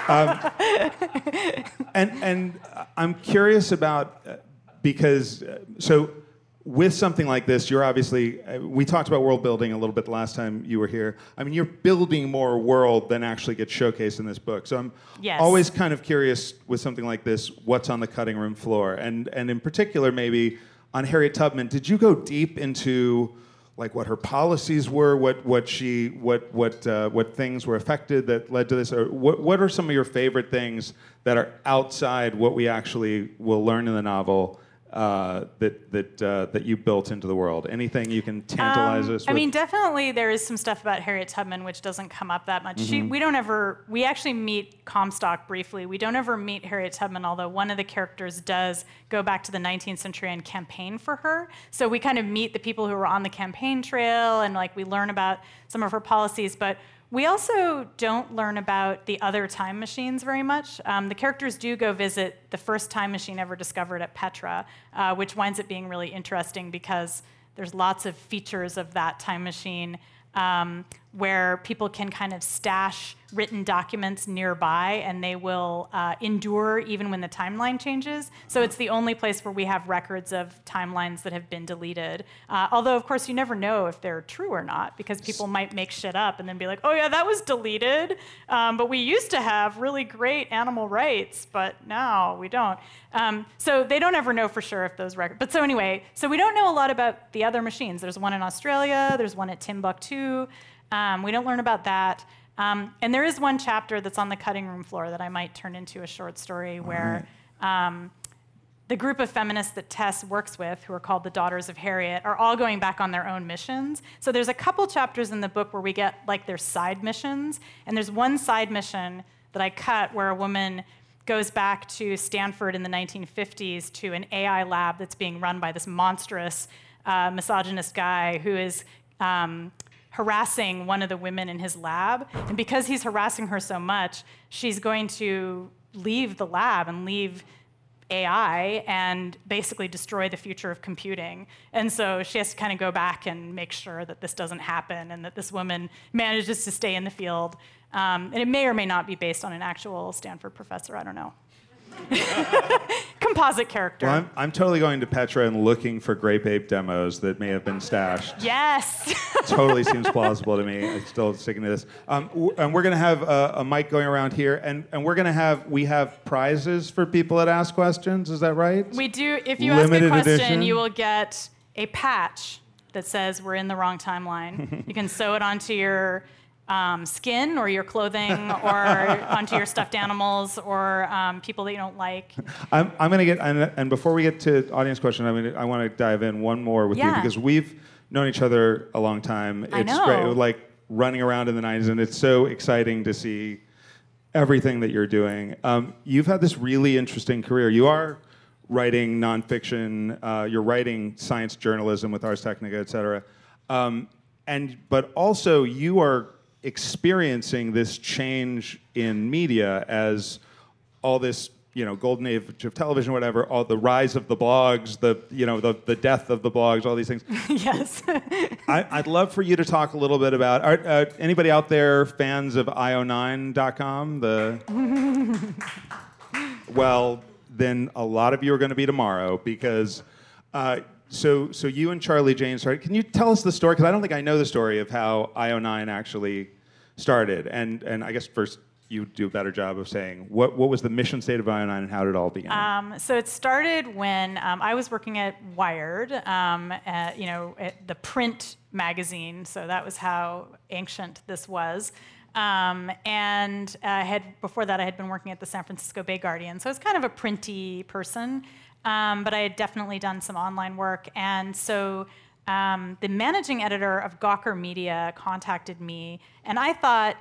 um, and and I'm curious about uh, because uh, so with something like this, you're obviously uh, we talked about world building a little bit the last time you were here. I mean, you're building more world than actually gets showcased in this book. So I'm Yes. always kind of curious with something like this, what's on the cutting room floor, and and in particular maybe on Harriet Tubman. Did you go deep into like what her policies were, what what she what what uh, what things were affected that led to this, or what what are some of your favorite things that are outside what we actually will learn in the novel uh, that that uh, that you built into the world? Anything you can tantalize Um, us with? I mean, definitely there is some stuff about Harriet Tubman which doesn't come up that much. Mm-hmm. we don't ever, we actually meet Comstock briefly. We don't ever meet Harriet Tubman, although one of the characters does go back to the 19th century and campaign for her. So we kind of meet the people who were on the campaign trail and like we learn about some of her policies. But we also don't learn about the other time machines very much. Um, the characters do go visit the first time machine ever discovered at Petra, uh, which winds up being really interesting because there's lots of features of that time machine um, where people can kind of stash written documents nearby and they will uh, endure even when the timeline changes. So it's the only place where we have records of timelines that have been deleted. Uh, although, of course, you never know if they're true or not because people might make shit up and then be like, oh, yeah, that was deleted. Um, but we used to have really great animal rights, but now we don't. Um, so they don't ever know for sure if those records. But so anyway, so we don't know a lot about the other machines. There's one in Australia, there's one at Timbuktu. Um, we don't learn about that. Um, and there is one chapter that's on the cutting room floor that I might turn into a short story where um, the group of feminists that Tess works with, who are called the Daughters of Harriet, are all going back on their own missions. So there's a couple chapters in the book where we get like their side missions, and there's one side mission that I cut where a woman goes back to Stanford in the 1950s to an AI lab that's being run by this monstrous uh, misogynist guy who is um, harassing one of the women in his lab. And because he's harassing her so much, she's going to leave the lab and leave AI and basically destroy the future of computing. And so she has to kind of go back and make sure that this doesn't happen and that this woman manages to stay in the field. Um, and it may or may not be based on an actual Stanford professor, I don't know. <laughs> Composite character. well, I'm, I'm totally going to Petra and looking for Grape Ape demos that may have been stashed. yes. <laughs> totally seems plausible to me. I'm still sticking to this. Um, w- and we're going to have a, a mic going around here, and, and we're going to have we have prizes for people that ask questions. Is that right? We do. If you Limited ask a question, edition? you will get a patch that says we're in the wrong timeline. you can sew it onto your um, skin or your clothing or <laughs> onto your stuffed animals or um, people that you don't like. <laughs> I'm, I'm going to get, and, and before we get to audience question, I mean, I want to dive in one more with you because we've known each other a long time. I It's know. great, like running around in the 90s, and it's so exciting to see everything that you're doing. Um, you've had this really interesting career. You are writing nonfiction, uh, you're writing science journalism with Ars Technica, et cetera. Um, and, but also, you are experiencing this change in media as all this you know golden age of television whatever all the rise of the blogs the you know the, the death of the blogs all these things <laughs> yes. <laughs> I, i'd love for you to talk a little bit about are, uh, anybody out there fans of io9.com the <laughs> well then a lot of you are going to be tomorrow because uh, so so you and charlie jane started can you tell us the story because i don't think i know the story of how io9 actually started and and i guess first you do a better job of saying what, what was the mission state of io9 and how did it all begin Um, so it started when um, I was working at Wired, um, at, you know, the print magazine. So that was how ancient this was. Um, and I had before that I had been working at the San Francisco Bay Guardian. So I was kind of a printy person, um, but I had definitely done some online work. And so um, the managing editor of Gawker Media contacted me, and I thought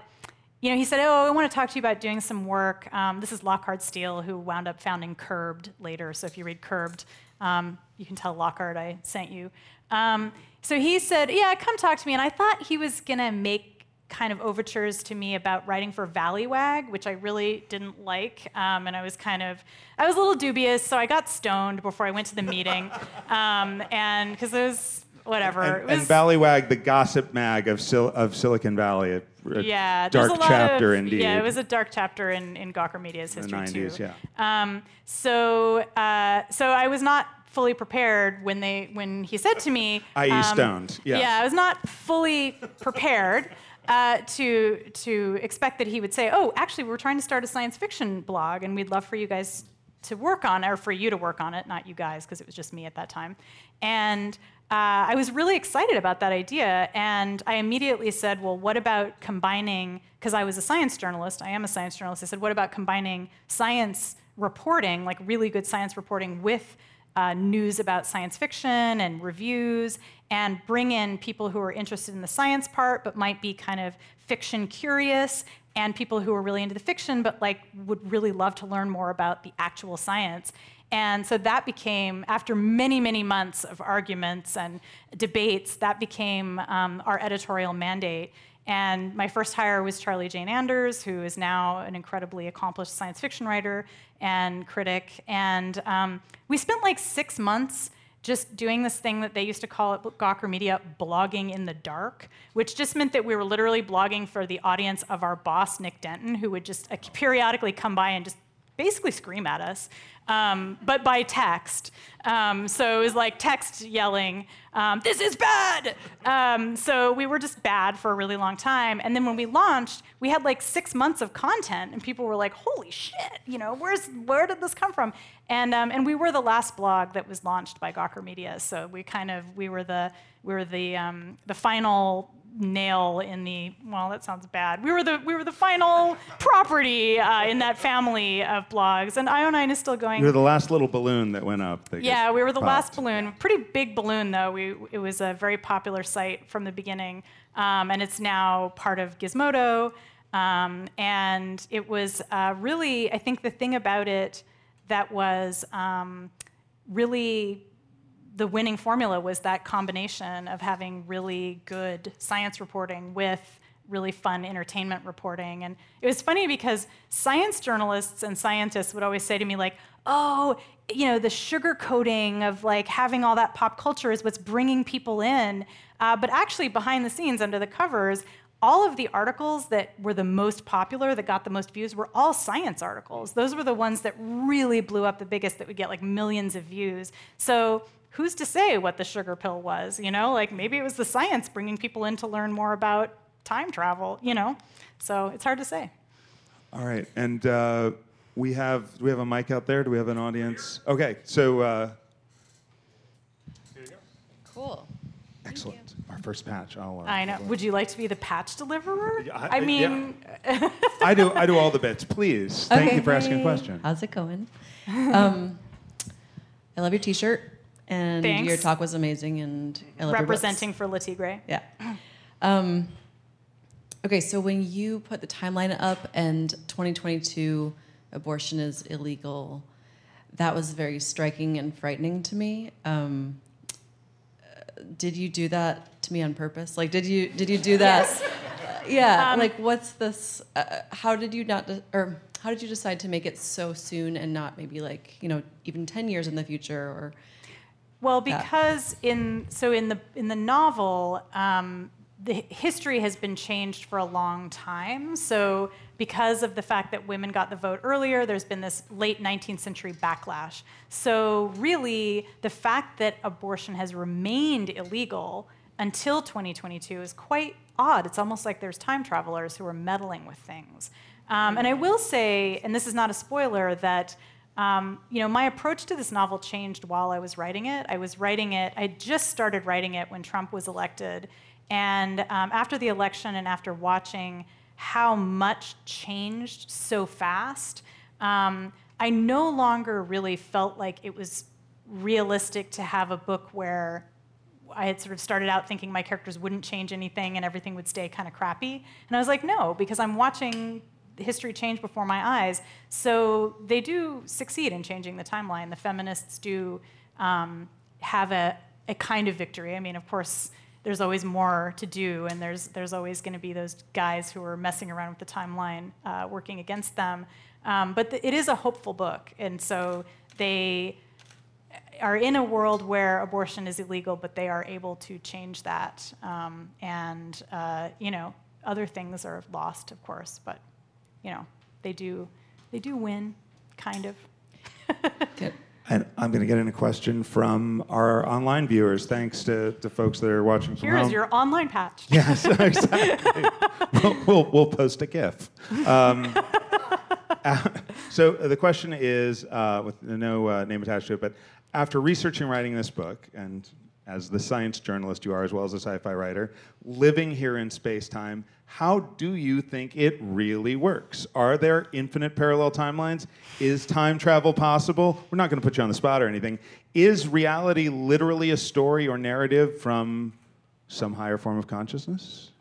you know, he said, "Oh, I want to talk to you about doing some work." Um, this is Lockhart Steele, who wound up founding Curbed later. So if you read Curbed, um, you can tell Lockhart I sent you. Um, so he said, "Yeah, come talk to me." And I thought he was gonna make kind of overtures to me about writing for Valleywag, which I really didn't like, um, and I was kind of, I was a little dubious. So I got stoned before I went to the meeting, <laughs> um, and because it was whatever. and, it and was, Valleywag, the gossip mag of, Sil- of Silicon Valley, a, a yeah, dark chapter of, indeed. Yeah, it was a dark chapter in, in Gawker Media's the history 90s, too. yeah. Um, so uh, so I was not fully prepared when they when he said to me, I.e. um, stoned, yes. Yeah, I was not fully prepared. Uh, to to expect that he would say, "Oh, actually, we're trying to start a science fiction blog, and we'd love for you guys to work on, or for you to work on it, not you guys, because it was just me at that time." And uh, I was really excited about that idea, and I immediately said, "Well, what about combining?" Because I was a science journalist, I am a science journalist. I said, "What about combining science reporting, like really good science reporting, with uh, news about science fiction and reviews, and bring in people who are interested in the science part but might be kind of fiction curious, and people who are really into the fiction but like would really love to learn more about the actual science." And so that became, after many, many months of arguments and debates, that became um, our editorial mandate. And my first hire was Charlie Jane Anders, who is now an incredibly accomplished science fiction writer and critic. And um, we spent like six months just doing this thing that they used to call at Gawker Media blogging in the dark, which just meant that we were literally blogging for the audience of our boss, Nick Denton, who would just uh, periodically come by and just basically scream at us, um, but by text. Um, so it was like text yelling, um, "This is bad." Um, so we were just bad for a really long time. And then when we launched, we had like six months of content, and people were like, "Holy shit! You know, where's where did this come from?" And um, and we were the last blog that was launched by Gawker Media. So we kind of we were the we were the um, the final nail in the well that sounds bad we were the we were the final <laughs> property uh, in that family of blogs and io9 is still going You're the last little balloon that went up. that yeah we were the last balloon. Pretty big balloon though. We it was a very popular site from the beginning. Um, and it's now part of gizmodo. Um, and it was uh, really i think the thing about it that was um, really the winning formula was that combination of having really good science reporting with really fun entertainment reporting. And it was funny because science journalists and scientists would always say to me, like, oh, you know, the sugar coating of like having all that pop culture is what's bringing people in. Uh, but actually, behind the scenes, under the covers, all of the articles that were the most popular, that got the most views, were all science articles. Those were the ones that really blew up the biggest, that would get like millions of views. So who's to say what the sugar pill was? You know, like maybe it was the science bringing people in to learn more about time travel. You know, so it's hard to say. All right, and uh, we have do we have a mic out there? Do we have an audience? Okay, so uh, Cool. excellent. All our first patch. I'll, uh, I know. Would you like to be the patch deliverer? Yeah, I, I- mean, I do. I do <laughs> all the bits. Please. Thank Okay. you for asking a question. How's it going? Um, I love your T-shirt, and your talk was amazing, and I love your books. representing for Le Tigre. Yeah. Um, okay, so when you put the timeline up and 2022 abortion is illegal, that was very striking and frightening to me. Um, uh, did you do that to me on purpose? Like, did you did you do that? Uh, <laughs> yeah. Um, like, what's this? Uh, how did you not, de- or how did you decide to make it so soon and not maybe like you know even 10 years in the future or? Well, that. because in so in the in the novel, um, the history has been changed for a long time. So because of the fact that women got the vote earlier, there's been this late 19th century backlash. So really, the fact that abortion has remained illegal until 2022 is quite odd. It's almost like there's time travelers who are meddling with things. Um, and I will say, and this is not a spoiler, that um, you know my approach to this novel changed while I was writing it. I was writing it. I just started writing it when Trump was elected, and um, after the election, and after watching how much changed so fast, um, I no longer really felt like it was realistic to have a book where I had sort of started out thinking my characters wouldn't change anything and everything would stay kind of crappy. And I was like, no, because I'm watching history change before my eyes. So they do succeed in changing the timeline. The feminists do um, have a, a kind of victory. I mean, of course, there's always more to do, and there's, there's always going to be those guys who are messing around with the timeline, uh, working against them. Um, but the, it is a hopeful book, and so they are in a world where abortion is illegal, but they are able to change that. Um, and uh, you know, other things are lost, of course, but you know, they do they do win, kind of. <laughs> And I'm going to get in a question from our online viewers. Thanks to, to folks that are watching from Here home. is your online patch. <laughs> Yes, exactly. we'll, we'll, we'll post a GIF. Um, <laughs> uh, so the question is, uh, with no uh, name attached to it, but after researching writing this book, and as the science journalist you are, as well as a sci-fi writer, living here in space-time, how do you think it really works? Are there infinite parallel timelines? Is time travel possible? We're not going to put you on the spot or anything. Is reality literally a story or narrative from some higher form of consciousness?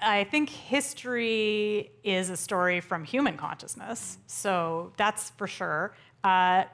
I think history is a story from human consciousness, so that's for sure. Uh,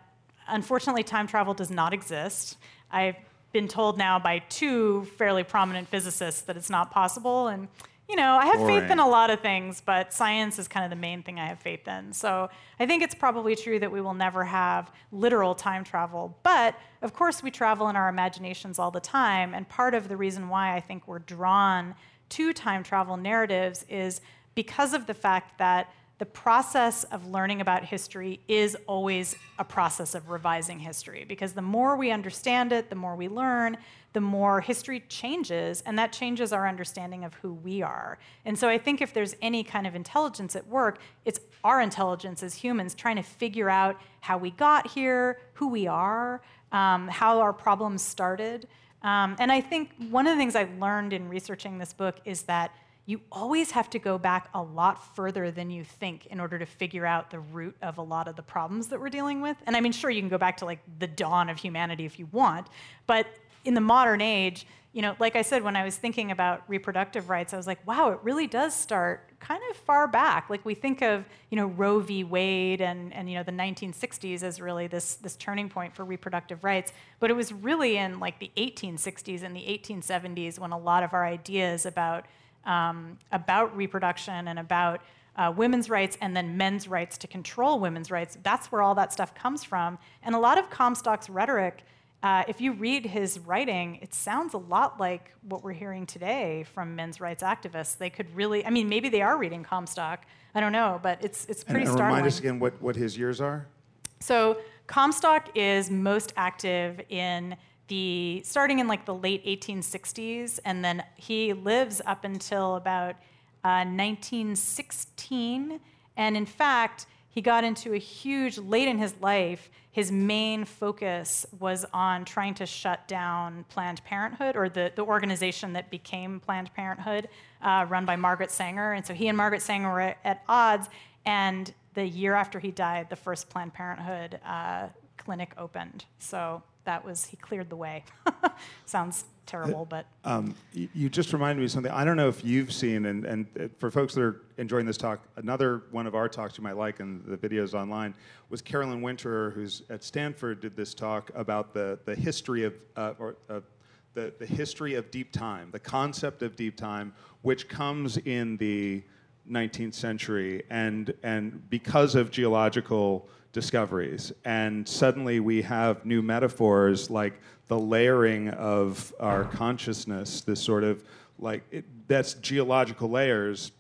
unfortunately, time travel does not exist. I've been told now by two fairly prominent physicists that it's not possible, and you know, I have faith in a lot of things, but science is kind of the main thing I have faith in. So I think it's probably true that we will never have literal time travel. But of course, we travel in our imaginations all the time. And part of the reason why I think we're drawn to time travel narratives is because of the fact that the process of learning about history is always a process of revising history because the more we understand it, the more we learn, the more history changes, and that changes our understanding of who we are. And so I think if there's any kind of intelligence at work, it's our intelligence as humans trying to figure out how we got here, who we are, um, how our problems started. Um, and I think one of the things I learned in researching this book is that you always have to go back a lot further than you think in order to figure out the root of a lot of the problems that we're dealing with. And I mean, sure, you can go back to like the dawn of humanity if you want, but in the modern age, you know, like I said, when I was thinking about reproductive rights, I was like, wow, it really does start kind of far back. Like we think of, you know, Roe v. Wade and, and you know, the 1960s as really this, this turning point for reproductive rights. But it was really in like the 1860s and the 1870s when a lot of our ideas about, um, about reproduction and about uh, women's rights and then men's rights to control women's rights, that's where all that stuff comes from. And a lot of Comstock's rhetoric uh, if you read his writing, it sounds a lot like what we're hearing today from men's rights activists. They could really, I mean, maybe they are reading Comstock. I don't know, but it's it's And, pretty and startling. remind us again what, what his years are. So Comstock is most active in the starting in like the late 1860s, and then he lives up until about uh, 1916. And in fact, he got into a huge, late in his life, his main focus was on trying to shut down Planned Parenthood, or the, the organization that became Planned Parenthood, uh, run by Margaret Sanger. And so he and Margaret Sanger were at, odds. And the year after he died, the first Planned Parenthood uh, clinic opened. So that was, he cleared the way. <laughs> Sounds terrible, but. Um, you, just reminded me of something. I don't know if you've seen, and, and uh, for folks that are enjoying this talk, another one of our talks you might like, and the videos online, was Carolyn Winterer, who's at Stanford, did this talk about the, the history of, uh, or, uh, the, the history of deep time, the concept of deep time, which comes in the 19th century, and, and because of geological discoveries. And suddenly we have new metaphors like the layering of our consciousness, this sort of like, it, that's geological layers.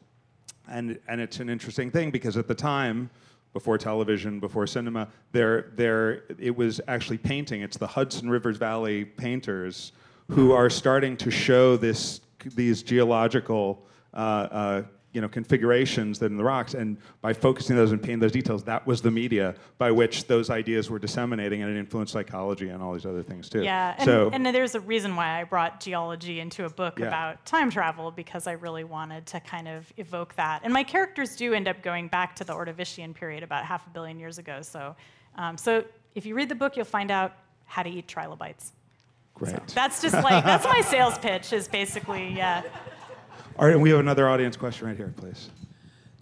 And, and it's an interesting thing because at the time, before television, before cinema, there, there, it was actually painting. It's the Hudson Rivers Valley painters who are starting to show this, these geological uh, uh, you know, configurations that in the rocks, and by focusing those and painting those details, that was the media by which those ideas were disseminating, and it influenced psychology and all these other things too. Yeah, and, so, and there's a reason why I brought geology into a book Yeah. about time travel because I really wanted to kind of evoke that. And my characters do end up going back to the Ordovician period about half a billion years ago. So, um, so if you read the book, you'll find out how to eat trilobites. great. That's just like that's my sales pitch. Is basically yeah. All right, we have another audience question right here, please.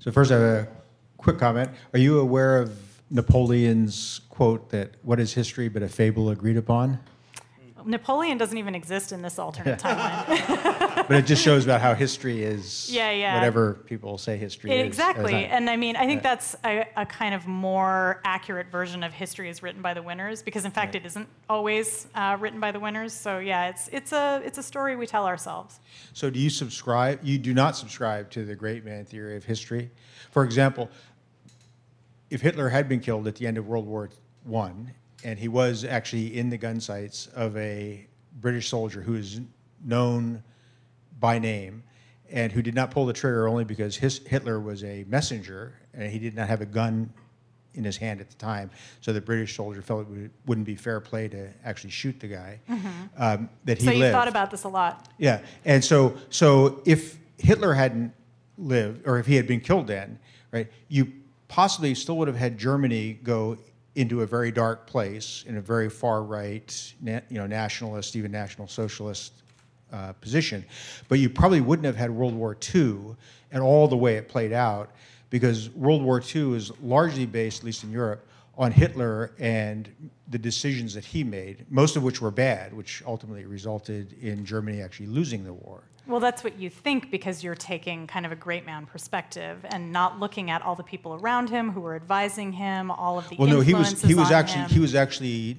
So first, I have a quick comment. Are you aware of Napoleon's quote that "What is history but a fable agreed upon"? Napoleon doesn't even exist in this alternate <laughs> timeline. <laughs> But it just shows about how history is. Yeah, yeah. Whatever people say history is. Exactly. And I mean, I think Yeah. that's a, a kind of more accurate version of history is written by the winners because, in fact, it isn't always uh, written by the winners. So yeah, it's it's a it's a story we tell ourselves. So do you subscribe? You do not subscribe to the great man theory of history. For example, if Hitler had been killed at the end of World War One, and he was actually in the gun sights of a British soldier who is known by name, and who did not pull the trigger only because his, Hitler was a messenger and he did not have a gun in his hand at the time. So the British soldier felt it would, wouldn't be fair play to actually shoot the guy. Um, that he Mm-hmm. so you've lived. thought about this a lot. Yeah, and so so if Hitler hadn't lived, or if he had been killed then, right, you possibly still would have had Germany go into a very dark place in a very far right, you know, nationalist, even national socialist uh, position, but you probably wouldn't have had World War II and all the way it played out, because World War II is largely based, at least in Europe, on Hitler and the decisions that he made, most of which were bad, which ultimately resulted in Germany actually losing the war. Well, that's what you think because you're taking kind of a great man perspective and not looking at all the people around him who were advising him, all of the Well, no, he was he was actually him. he was actually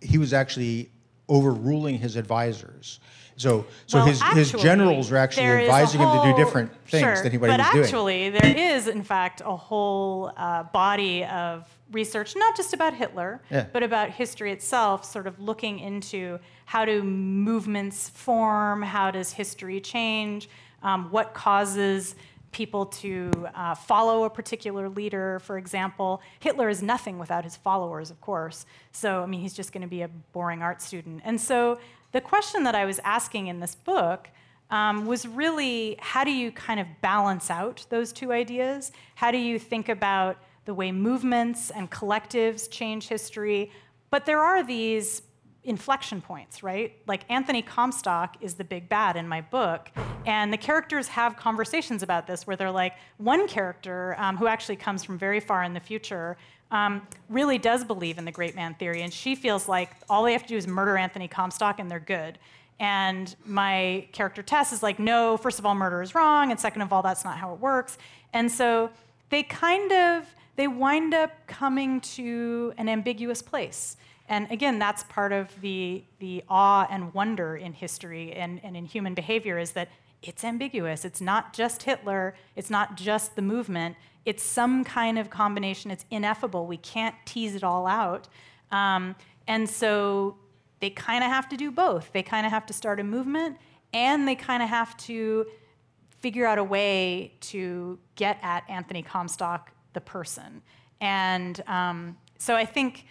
he was actually overruling his advisors. So so Well, his his generals were actually there is a advising him to do different things sure, than anybody but was doing. But actually, there is, in fact, a whole uh, body of research, not just about Hitler, Yeah. but about history itself, sort of looking into how do movements form, how does history change, um, what causes people to uh, follow a particular leader, for example. Hitler is nothing without his followers, of course. So, I mean, he's just going to be a boring art student. And so, the question that I was asking in this book um, was really how do you kind of balance out those two ideas? How do you think about the way movements and collectives change history? But there are these inflection points, right? Like Anthony Comstock is the big bad in my book, and the characters have conversations about this where they're like, one character um, who actually comes from very far in the future um, really does believe in the great man theory, and she feels like all they have to do is murder Anthony Comstock and they're good. And my character Tess is like, no, first of all, murder is wrong, and second of all, that's not how it works. And so they kind of they wind up coming to an ambiguous place. And again, that's part of the the awe and wonder in history and, and in human behavior is that it's ambiguous. It's not just Hitler, it's not just the movement, it's some kind of combination. It's ineffable. We can't tease it all out. Um, and so they kind of have to do both. They kind of have to start a movement and they kind of have to figure out a way to get at Anthony Comstock, the person. and um, so I think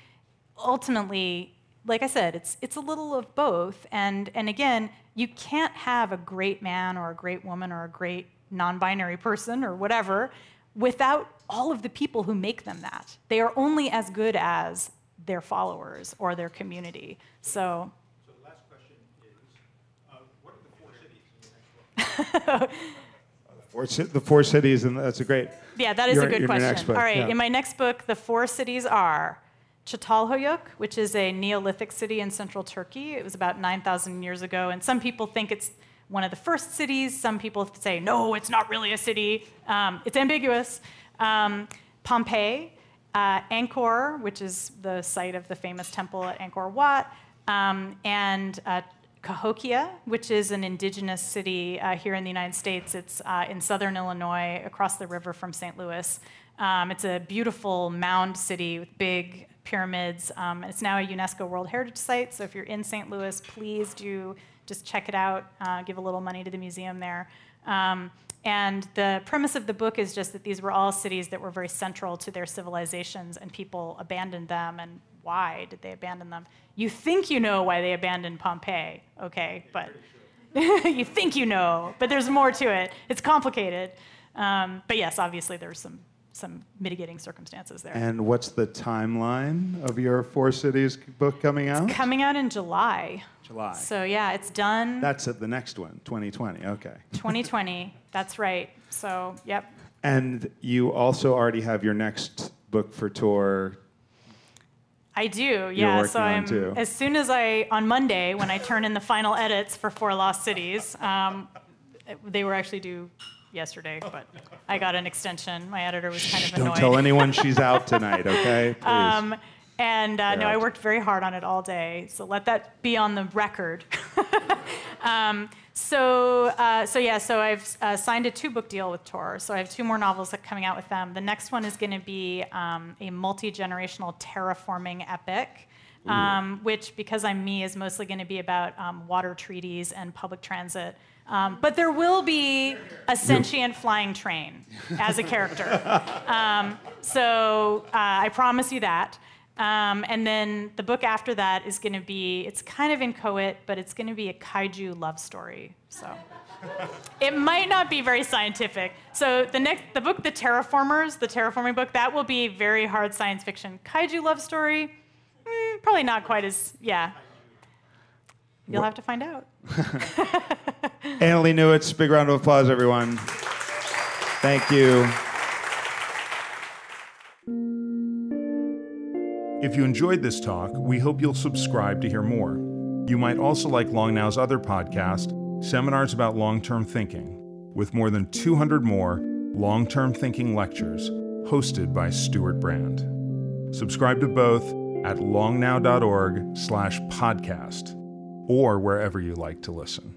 ultimately, like I said, it's it's a little of both. And and again, you can't have a great man or a great woman or a great non-binary person or whatever without all of the people who make them that. They are only as good as their followers or their community. So. So the last question is, uh, what are the four cities in your next book? <laughs> Four, the four cities, and that's a great. Yeah, that is Your- a good question. All right, yeah. in my next book, the four cities are Çatalhöyük, which is a Neolithic city in central Turkey. It was about 9,000 years ago, and some people think it's one of the first cities. Some people say, no, it's not really a city. Um, it's ambiguous. Um, Pompeii, uh, Angkor, which is the site of the famous temple at Angkor Wat, um, and uh, Cahokia, which is an indigenous city uh, here in the United States. It's uh, in southern Illinois, across the river from St. Louis. Um, it's a beautiful mound city with big pyramids. Um, it's now a UNESCO World Heritage Site, so if you're in St. Louis, please do just check it out, uh, give a little money to the museum there. Um, and the premise of the book is just that these were all cities that were very central to their civilizations, and people abandoned them. And why did they abandon them? You think you know why they abandoned Pompeii, okay, but <laughs> you think you know, but there's more to it. It's complicated. Um, but yes, obviously there's some some mitigating circumstances there. And what's the timeline of your Four Cities book coming out? Coming out in July. July. So yeah, it's done. That's at the next one, 2020. Okay. 2020. That's right. So yep. And you also already have your next book for Tor. I do, yeah. So I'm too. as soon as I on Monday when I turn in the final edits for Four Lost Cities. Um, they were actually due yesterday, but I got an extension. My editor was kind of Don't tell anyone she's <laughs> out tonight, okay? Please. Um, and uh, no, I worked very hard on it all day. So let that be on the record. <laughs> um, so, uh, so yeah, so I've uh, signed a two-book deal with Tor. So I have two more novels that coming out with them. The next one is going to be um, a multi-generational terraforming epic. Um, which, because I'm me, is mostly going to be about um, water treaties and public transit. Um, but there will be a sentient flying train <laughs> as a character. Um, so uh, I promise you that. Um, and then the book after that is going to be, it's kind of inchoate, but it's going to be a kaiju love story. So it might not be very scientific. So the next, the book, The Terraformers, the terraforming book, that will be very hard science fiction. Kaiju love story, mm, probably not quite as, yeah. You'll have to find out. <laughs> Annalee Newitz, big round of applause, everyone. Thank you. If you enjoyed this talk, we hope you'll subscribe to hear more. You might also like Long Now's other podcast, Seminars About Long Term Thinking, with more than 200 more long term thinking lectures hosted by Stewart Brand. Subscribe to both at longnow.org slash podcast or wherever you like to listen.